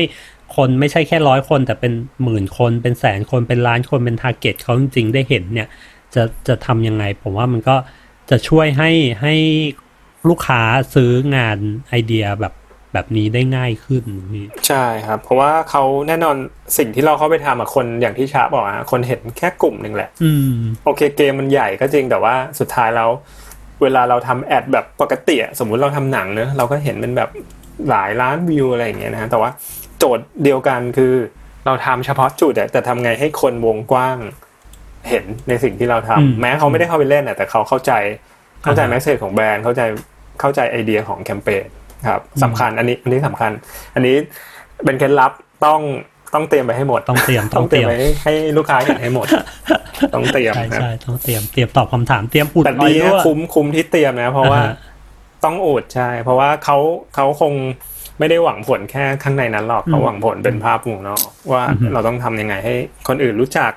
คนไม่ใช่แค่ร้อยคน แต่เป็นหมื่นคนเป็นแสนคนเป็นล้านคนเป็น target เขาจริงๆ ได้เห็นเนี่ย จะจะทำยังไง ผมว่ามันก็จะช่วยให้ให้ลูกค้าซื้องานไอเดียแบบแบบนี้ได้ง่ายขึ้นพี่ใช่ครับ เพราะว่าเขาแน่นอนสิ่งที่เราเข้าไปทำอะคนอย่างที่ชาบอกอะคนเห็นแค่กลุ่มหนึ่งแหละ อืม โอเคเกมมันใหญ่ก็จริงแต่ว่าสุดท้ายแล้วเวลาเราทำแอดแบบปกติอะสมมุติเราทำหนังเนอะเราก็เห็นเป็นแบบหลายล้านวิวอะไรอย่างเงี้ยนะแต่ว่า โจทย์เดียวกันคือเราทำเฉพาะจุดอะแต่ทำไงให้คนวงกว้างเห็นในสิ่งที่เราทำอืมแม้เขาไม่ได้เข้าไปเล่นอะแต่เขาเข้าใจเข้าใจอ่าฮะแมสเซจของแบรนด์เข้าใจเข้าใจไอเดียของแคมเปญครับสำคัญอันนี้อันนี้สำคัญ อันนี้เป็นเคล็ดลับต้องต้องเตรียมไปให้หมดต้องเตรียมต้องเตรียมต้องไว้เตรียมให้ลูกค้าเห็นให้หมด ต้องเตรียมใช่ครับใช่ต้องเตรียมเตรียมตอบคำถามเตรียมอุดแต่รอยดีรั่นะวคุ้มคุ้มที่เตรียมนะ เพราะว่าอ่าฮะต้องอุดใช่ เพราะว่าเขาเขาคง ไม่ได้หวังผลแค่ข้างในนั้นหรอกเขาหวังผลเป็นภาพวงนอกว่าเราต้องทำยังไงให้คนอื่นรู้จัก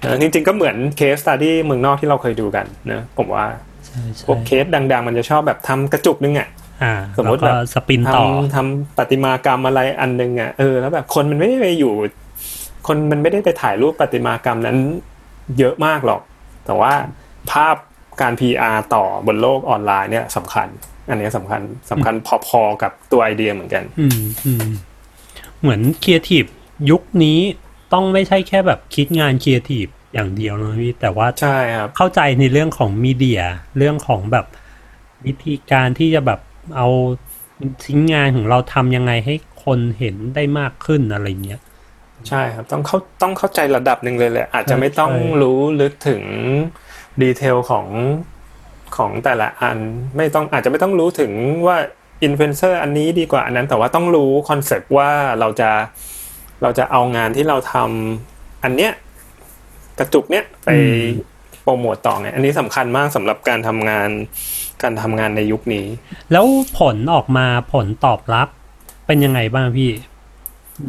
เออจริงๆก็เหมือนเคสตัดดี้เมืองนอกที่เราเคยดูกันนะผมว่าใช่ใช่พวกเคสดัง ๆ มันจะชอบแบบทำกระจุกนึงอะอ่าสมมุติแล้วก็แบบสปินทต่อำทำประติมากรรมอะไรอันนึงอะเออแล้วแบบคนมันไม่ได้ไปอยู่ คนมันไม่ได้ไปถ่ายรูปประติมากรรมนั้น เยอะมากหรอก แต่ว่าภาพการ PR ต่อบนโลกออนไลน์เนี่ยสำคัญ อันเนี้ยสำคัญสำคัญพอๆกับตัวไอเดียเหมือนกัน อืมอืมเหมือนครีเอทีฟยุคนี้ต้องไม่ใช่แค่แบบคิดงานครีเอทีฟอย่างเดียวนะพี่แต่ว่าใช่ครับเข้าใจในเรื่องของ media เรื่องของแบบวิธีการที่จะแบบเอาชิ้นงานของเราทำยังไงให้คนเห็นได้มากขึ้นอะไรเงี้ยใช่ครับต้องเข้าต้องเข้าใจระดับหนึ่งเลยแหละอาจจะไม่ต้องใช่รู้ลึกถึงดีเทลของ ของแต่ละอันไม่ต้องอาจจะไม่ต้องรู้ถึงว่าอินฟลูเอนเซอร์อันนี้ดีกว่าอันนั้นแต่ว่าต้องรู้คอนเซปต์ว่าเราจะเราจะเอางานที่เราทำอันเนี้ยกระจุกเนี้ยไปโปรโมตต่อไงอันนี้สำคัญมากสำหรับการทำงานการทำงานในยุคนี้ แล้วผลออกมาผลตอบรับเป็นยังไงบ้างพี่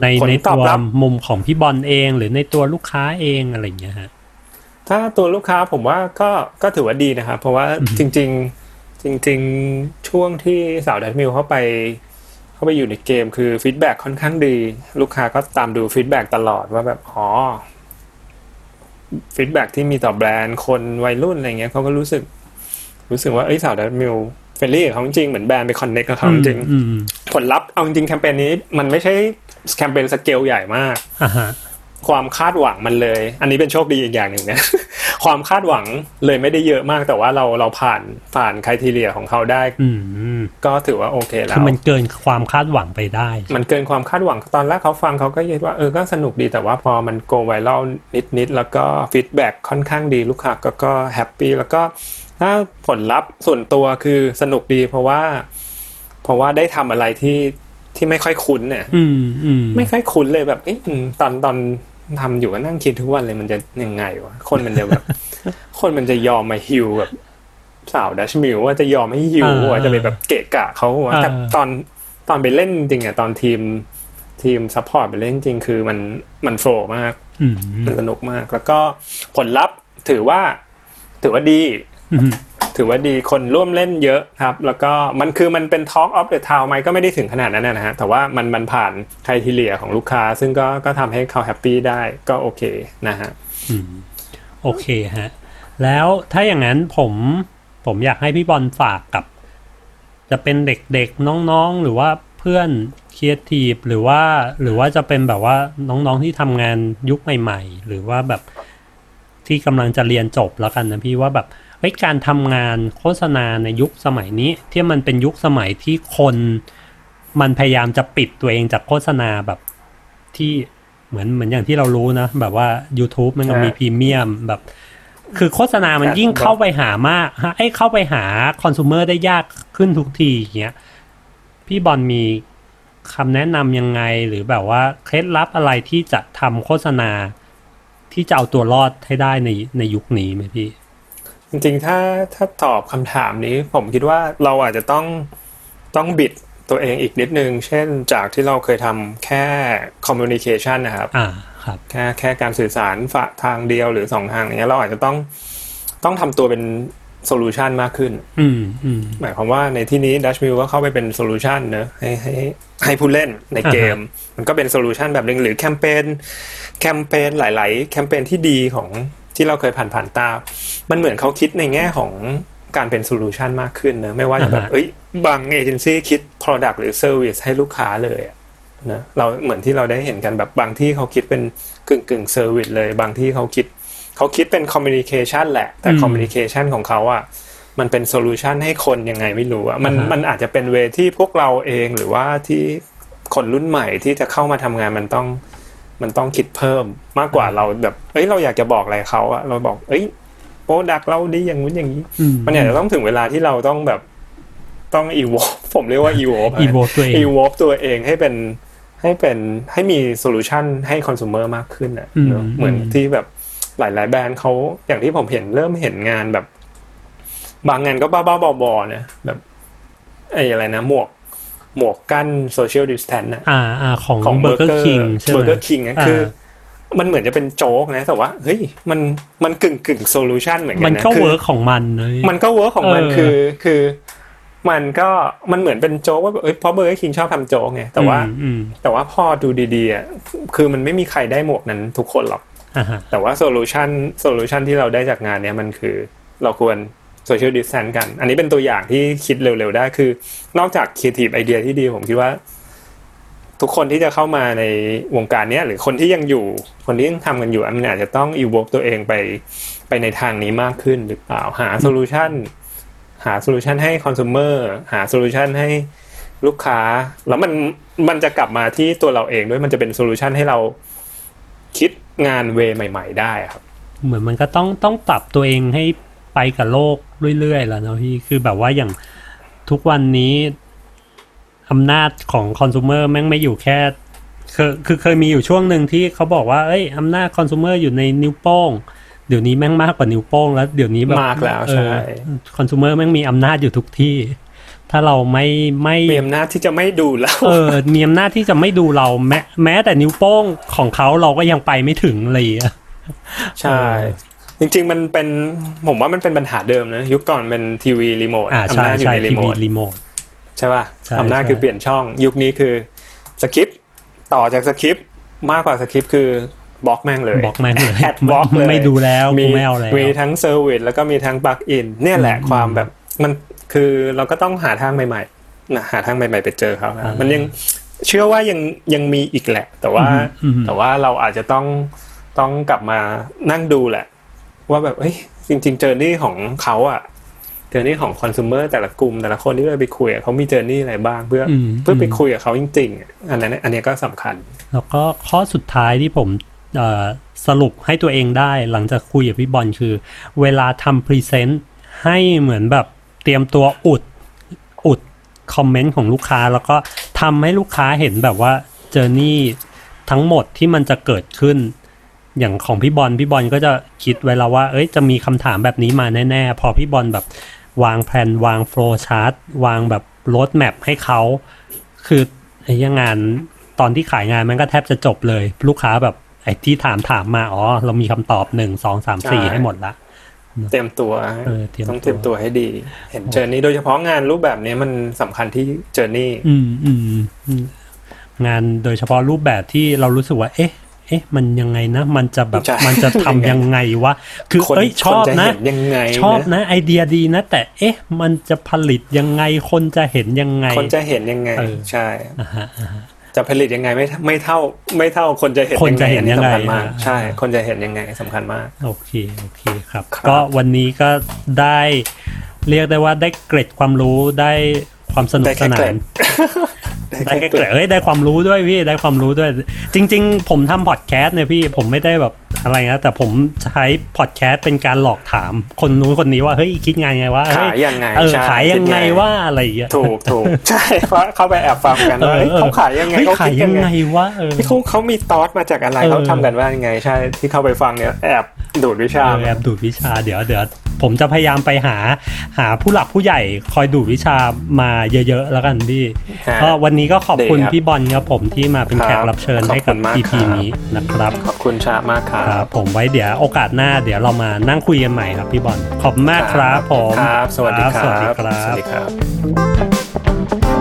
ผลตอบรับในในตัวมุมของพี่บอลเอง หรือในตัวลูกค้าเองอะไรเงี้ยฮะ ถ้าตัวลูกค้าผมว่าก็ก็ถือว่าดีนะครับ เพราะว่าจริง ๆ จริง ๆ ช่วงที่สาวดัชมิลล์เข้าไป เข้าไปอยู่ในเกมคือ feedback ค่อนข้างดี ลูกค้าก็ตามดู feedback ตลอดว่าแบบอ๋อ feedback ที่มีต่อแบรนด์คนวัยรุ่นอะไรเงี้ยเขาก็รู้สึก รู้สึกว่าเอ้ยสาวดัชมิลล์friendly กับเขาจริงๆเหมือนแบรนด์ไป connect กับเขาจริงอืมอืมๆผลลัพธ์เอาจริงๆแคมเปญนี้มันไม่ใช่แคมเปญสเกลใหญ่มากอ่าฮะ ความคาดหวังมันเลย อันนี้เป็นโชคดีอีกอย่างหนึ่งนะความคาดหวังเลยไม่ได้เยอะมากแต่ว่าเราเราผ่านผ่าน criteria ของเขาได้ อืมก็ถือว่าโอเคแล้คือวมันเกินความคาดหวังไปได้ มันเกินความคาดหวังตอนแรกเขาฟังเขาก็คิดว่าเออก็สนุกดีแต่ว่าพอมัน go viral นิดๆแล้วก็ feedback ค่อนข้างดีลูกค้าก็ก็ happy แล้วก็ถ้าผลลัพธ์ส่วนตัวคือสนุกดีเพราะว่า เพราะว่าได้ทำอะไรที่ที่ไม่ค่อยคุ้นเนี่ยอืมอืมไม่ค่อยคุ้นเลยแบบเอ๊ะอืมตอนตอน ทำอยู่ก็นั่งคิดทุกวันเลยมันจะยังไงวะคนมันจะแบบ คนมันจะยอมมาฮิวแบบสาวดัชมิลล์วะจะยอมให้ heal วะจะไปแบบเกะกะเขาว่าแต่ตอนตอนไปเล่นจริงอะตอนทีมทีม support ไปเล่นจริงคือมันมัน flow มากอืมมันสนุกมาก แล้วก็ผลลัพธ์ถือว่า ถือว่าดีอืม ถือว่าดีคนร่วมเล่นเยอะครับ แล้วก็มันคือมันเป็น Talk of the Town ไหมก็ไม่ได้ถึงขนาดนั้นนะฮะ แต่ว่ามันมันผ่านไครทีเรียของลูกค้า ซึ่งก็ก็ทำให้เขาแฮปปี้ได้ก็โอเคนะฮะโอเคฮะ แล้วถ้าอย่างนั้นผมผมอยากให้พี่บอลฝากกับ จะเป็นเด็กๆน้องๆ หรือว่าเพื่อนครีเอทีฟหรือว่าหรือว่าจะเป็นแบบว่าน้องๆที่ทำงานยุคใหม่ ๆ หรือว่าแบบที่กำลังจะเรียนจบแล้วกันนะพี่ว่าแบบ เฮ้ยการทำงานโฆษณาในยุคสมัยนี้ ที่มันเป็นยุคสมัยที่คนมันพยายามจะปิดตัวเองจากโฆษณาแบบที่เหมือนเหมือนอย่างที่เรารู้นะ แบบว่า YouTube มันก็มีใช่พรีเมียมแบบ คือโฆษณามันครับยิ่งเข้าไปหามากฮะไอ้เข้าไปหาคอน sumer ได้ยากขึ้นทุกทีอย่างเงี้ยพี่บอลมีคำแนะนำยังไงหรือแบบว่าเคล็ดลับอะไรที่จะทำโฆษณาที่จะเอาตัวรอดให้ได้ในในยุคนี้ไหมพี่ จริงๆ ถ้าถ้าตอบคำถามนี้ ผมคิดว่าเราอาจจะต้องต้องบิดตัวเองอีกนิดนึง เช่นจากที่เราเคยทำแค่ communication นะครับ อ่า ครับ แค่แค่การสื่อสารฝาทางเดียวหรือสองทางอย่างเงี้ยเราอาจจะต้องต้องทำตัวเป็น solution มากขึ้น อืมอืมหมายความว่าในที่นี้ดัชมิลล์ก็เข้าไปเป็น solution เนอะให้ให้ให้ผู้เล่นในเกม มันก็เป็น solution แบบหนึ่งหรือแคมเปญแคมเปญหลาย ๆ แคมเปญที่ดีของ ที่เราเคยผ่านผ่านๆตา มันเหมือนเขาคิดในแง่ของการเป็น solution มากขึ้นเนอะไม่ว่าจะแบบอ่าฮะเอ้ยบางเอเจนซี่คิด Product หรือ Service ให้ลูกค้าเลยอะนะเราเหมือนที่เราได้เห็นกันแบบบางที่เขาคิดเป็นกึ่งกึ่ง service เลย บางที่เขาคิดเขาคิดเป็น communication แหละ แต่ communication ของเขาอะมันเป็น solution ให้คนยังไงไม่รู้อะมันอ่าฮะมันอาจจะเป็น way ที่พวกเราเองหรือว่าที่คนรุ่นใหม่ที่จะเข้ามาทำงานมันต้อง มันต้องคิดเพิ่มมากกว่าเราแบบเอ้ยเราอยากจะบอกอะไรเขาอะเราบอก เอ้ย product เราดีอย่างนู้นอย่างนี้อืมมันอาจจะต้องถึงเวลาที่เราต้องแบบต้องอีโวผมเรียกว่าอีโว evolve ตัวเองอีโวตัวเองให้เป็นให้เป็นให้มี solution ให้ consumer มากขึ้นอะอืมเนอะเหมือนอืมที่แบบหลาย ๆ แบรนด์เขาอย่างที่ผมเห็นเริ่มเห็นงานแบบ บางงานก็บ้าๆบอๆนะแบบไอ้อะไรนะหมวก หมวกกั้นโซเชียลดิสแทนนะอ่าอ่าของของเบอร์เกอร์คิงใช่ไหมเบอร์เกอร์คิงอะอ่าคือ มันเหมือนจะเป็นโจ๊กนะ แต่ว่าเฮ้ยมันมันกึ่งกึ่ง solution เหมือนกันนะมันก็คือเวิร์กของมันเลยมันก็เวิร์กของมันเออคือคือมันก็มันเหมือนเป็นโจ๊กว่าเอ้ยเพราะเบอร์เกอร์คิงชอบทำโจ๊กไงแต่ว่าอืมอืมแต่ว่าพอดูดีๆอะคือมันไม่มีใครได้หมวกนั้นทุกคนหรอกอ่าฮะแต่ว่า solution solution ที่เราได้จากงานเนี้ยมันคือ เราควร social distance กัน อันนี้เป็นตัวอย่างที่คิดเร็วๆได้คือ นอกจาก creative idea ที่ดีผมคิดว่า ทุกคนที่จะเข้ามาในวงการเนี้ยหรือคนที่ยังอยู่ คนที่ยังทำกันอยู่มันอาจจะต้องอีวกตัวเองไปไปในทางนี้มากขึ้นหรือเปล่าหาโซลูชันหาโซลูชันให้คอน sumer หาโซลูชันให้ลูกค้า แล้วมันมันจะกลับมาที่ตัวเราเองด้วยมันจะเป็น solution ให้เราคิดงาน way ใหม่ ๆ ได้ครับ เหมือนมันก็ต้องต้องปรับตัวเองให้ ไปกับโลกเรื่อยๆแล้วเนาะพี่คือแบบว่าอย่างทุกวันนี้อำนาจของคอน sumer แม่งไม่อยู่แค่คือคือเคยมีอยู่ช่วงหนึ่งที่เขาบอกว่าเอ้ยอำนาจคอน sumer อยู่ในนิ้วโป้ง เดี๋ยวนี้แม่งมากกว่านิ้วโป้งแล้วเดี๋ยวนี้แบบมากแล้วใช่คอน sumer แม่งมีอำนาจอยู่ทุกที่ ถ้าเราไม่ไม่มีอำนาจที่จะไม่ดูแล้วเออมีอำนาจที่จะไม่ดูเราแม้แม้แต่นิ้วโป้งของเขาเราก็ยังไปไม่ถึงอะไรอย่างเลยใช่ จริง ๆ มันเป็นผมว่ามันเป็นปัญหาเดิมนะยุคก่อนเป็นทีวีรีโมทอ่าอำใช่นาจอยู่ใช่ในรีทีโมวีทรีโมทใช่ป่ะใช่อำนาจใช่คือเปลี่ยนช่อง ยุคนี้คือสคริปต์ต่อจากสคริปต์มากกว่าสคริปต์คือบล็อกแม่งเลยบล็อกแม่งเลยแอดบล็อกเลยไม่ดูแล้วมีกูไม่เอาแล้วมีทั้งเซอร์วิสแล้วก็มีทั้ง plug-in เนี่ยแหละอืมความแบบมันคือเราก็ต้องหาทางใหม่ๆนะหาทางใหม่ๆไปเจอเขานะอ่ามันมันยังเชื่อว่ายังยังมีอีกแหละ แต่ว่าอืมอืมแต่ว่าเราอาจจะต้องต้องกลับมานั่งดูแหละ ว่าแบบเอ้ยจริง ๆ journey ของเขาอะ journey ของ consumer แต่ละกลุ่มแต่ละคนที่เราไปคุยอะเขามี journey อะไรบ้างเพื่ออมเพื่อไปคุยกับเขาจริง ๆอะอันนั้นอันนี้ก็สำคัญ แล้วก็ข้อสุดท้ายที่ผมเอ่อสรุปให้ตัวเองได้หลังจากคุยกับพี่บอลคือ เวลาทำ present ให้เหมือนแบบเตรียมตัวอุดอุด comment ของลูกค้า แล้วก็ทำให้ลูกค้าเห็นแบบว่า journey ทั้งหมดที่มันจะเกิดขึ้น อย่างของพี่บอลพี่บอลก็จะคิดไว้แล้วว่า เอ้ยจะมีคำถามแบบนี้มาแน่ๆ พอพี่บอลแบบวางแผนวาง flowchart วางแบบroadmap ให้เขาคือไอ้ยังงานตอนที่ขายงานมันก็แทบจะจบเลย ลูกค้าแบบไอ้ที่ถามถามมาอ๋อเรามีคำตอบหนึ่งสองสามสี่ใช่ให้หมดละเตรียมตัวเออเตรียมตัวต้องเตรียมตัวให้ดี เห็น journey โดยเฉพาะงานรูปแบบนี้มันสำคัญที่ journeyอืมอืมอืมงานโดยเฉพาะรูปแบบที่เรารู้สึกว่า เอ๊ะ เอ๊ะมันยังไงนะ มันจะแบบใช่มันจะทำยังไงวะคือคนเอ้ยชอบนะคนจะเห็นยังไงชอบนะนะ ไอเดียดีนะ แต่เอ๊ะ มันจะผลิตยังไงคนจะเห็นยังไง คนจะเห็นยังไงเออใช่อ่าฮะอ่าฮะจะผลิตยังไงไม่ไม่เท่าไม่เท่าคนจะเห็นคนจะเห็นยังไงสำคัญมากอ่าใช่ คนจะเห็นยังไงสำคัญมากโอเคโอเคครับครับ ก็วันนี้ก็ได้เรียกได้ว่าได้เกร็ดความรู้ได้ ความสนุกได้สแค่นาเกร็นดได้แค่เกร็ดเอ้ยได้ความรู้ด้วยพี่ได้ความรู้ด้วย จริง ๆ ผมทำพอดแคสต์เนี่ยพี่ผมไม่ได้แบบอะไรนะแต่ผมใช้พอดแคสต์เป็นการหลอกถาม คนนู้นคนนี้ว่าเฮ้ยคิดไงไงวะเฮ้ขายยังไงเออใช่ขายยังไงคิดว่าอะไรอย่างเงี้ยถูกถูกใช่เพราะเข้าไปแอบฟังกันว่าเฮ้ยเขาขายยังไงฮ้เขาขายคิดยัยังงไงไงวะเออเขาเขามีตอสมาจากอะไรเออเขาทำกันว่ายังไง ใช่ที่เข้าไปฟังเนี่ยแอบดูดวิชาเออแอบดูดวิชาเดี๋ยวเดี๋ยวผมจะพยายามไปหาหาผู้หลักผู้ใหญ่คอยดูดวิชามาเยอะๆแล้วกันพี่ฮะก็วันนี้ก็ขอบคุณดีครับพี่บอลครับผมที่มาเป็นแขกรับเชิญครับให้กับขอบคุณมาก EP ครับนี้นะครับ ขอบคุณชามากครัครับบผมไว้เดี๋ยวโอกาสหน้าเดี๋ยวเรามานั่งคุยกันใหม่ครับพี่บอลขอบคุณมากครับผมครับ สวัสดีครับ สวัสดีครัสวับสดีครับ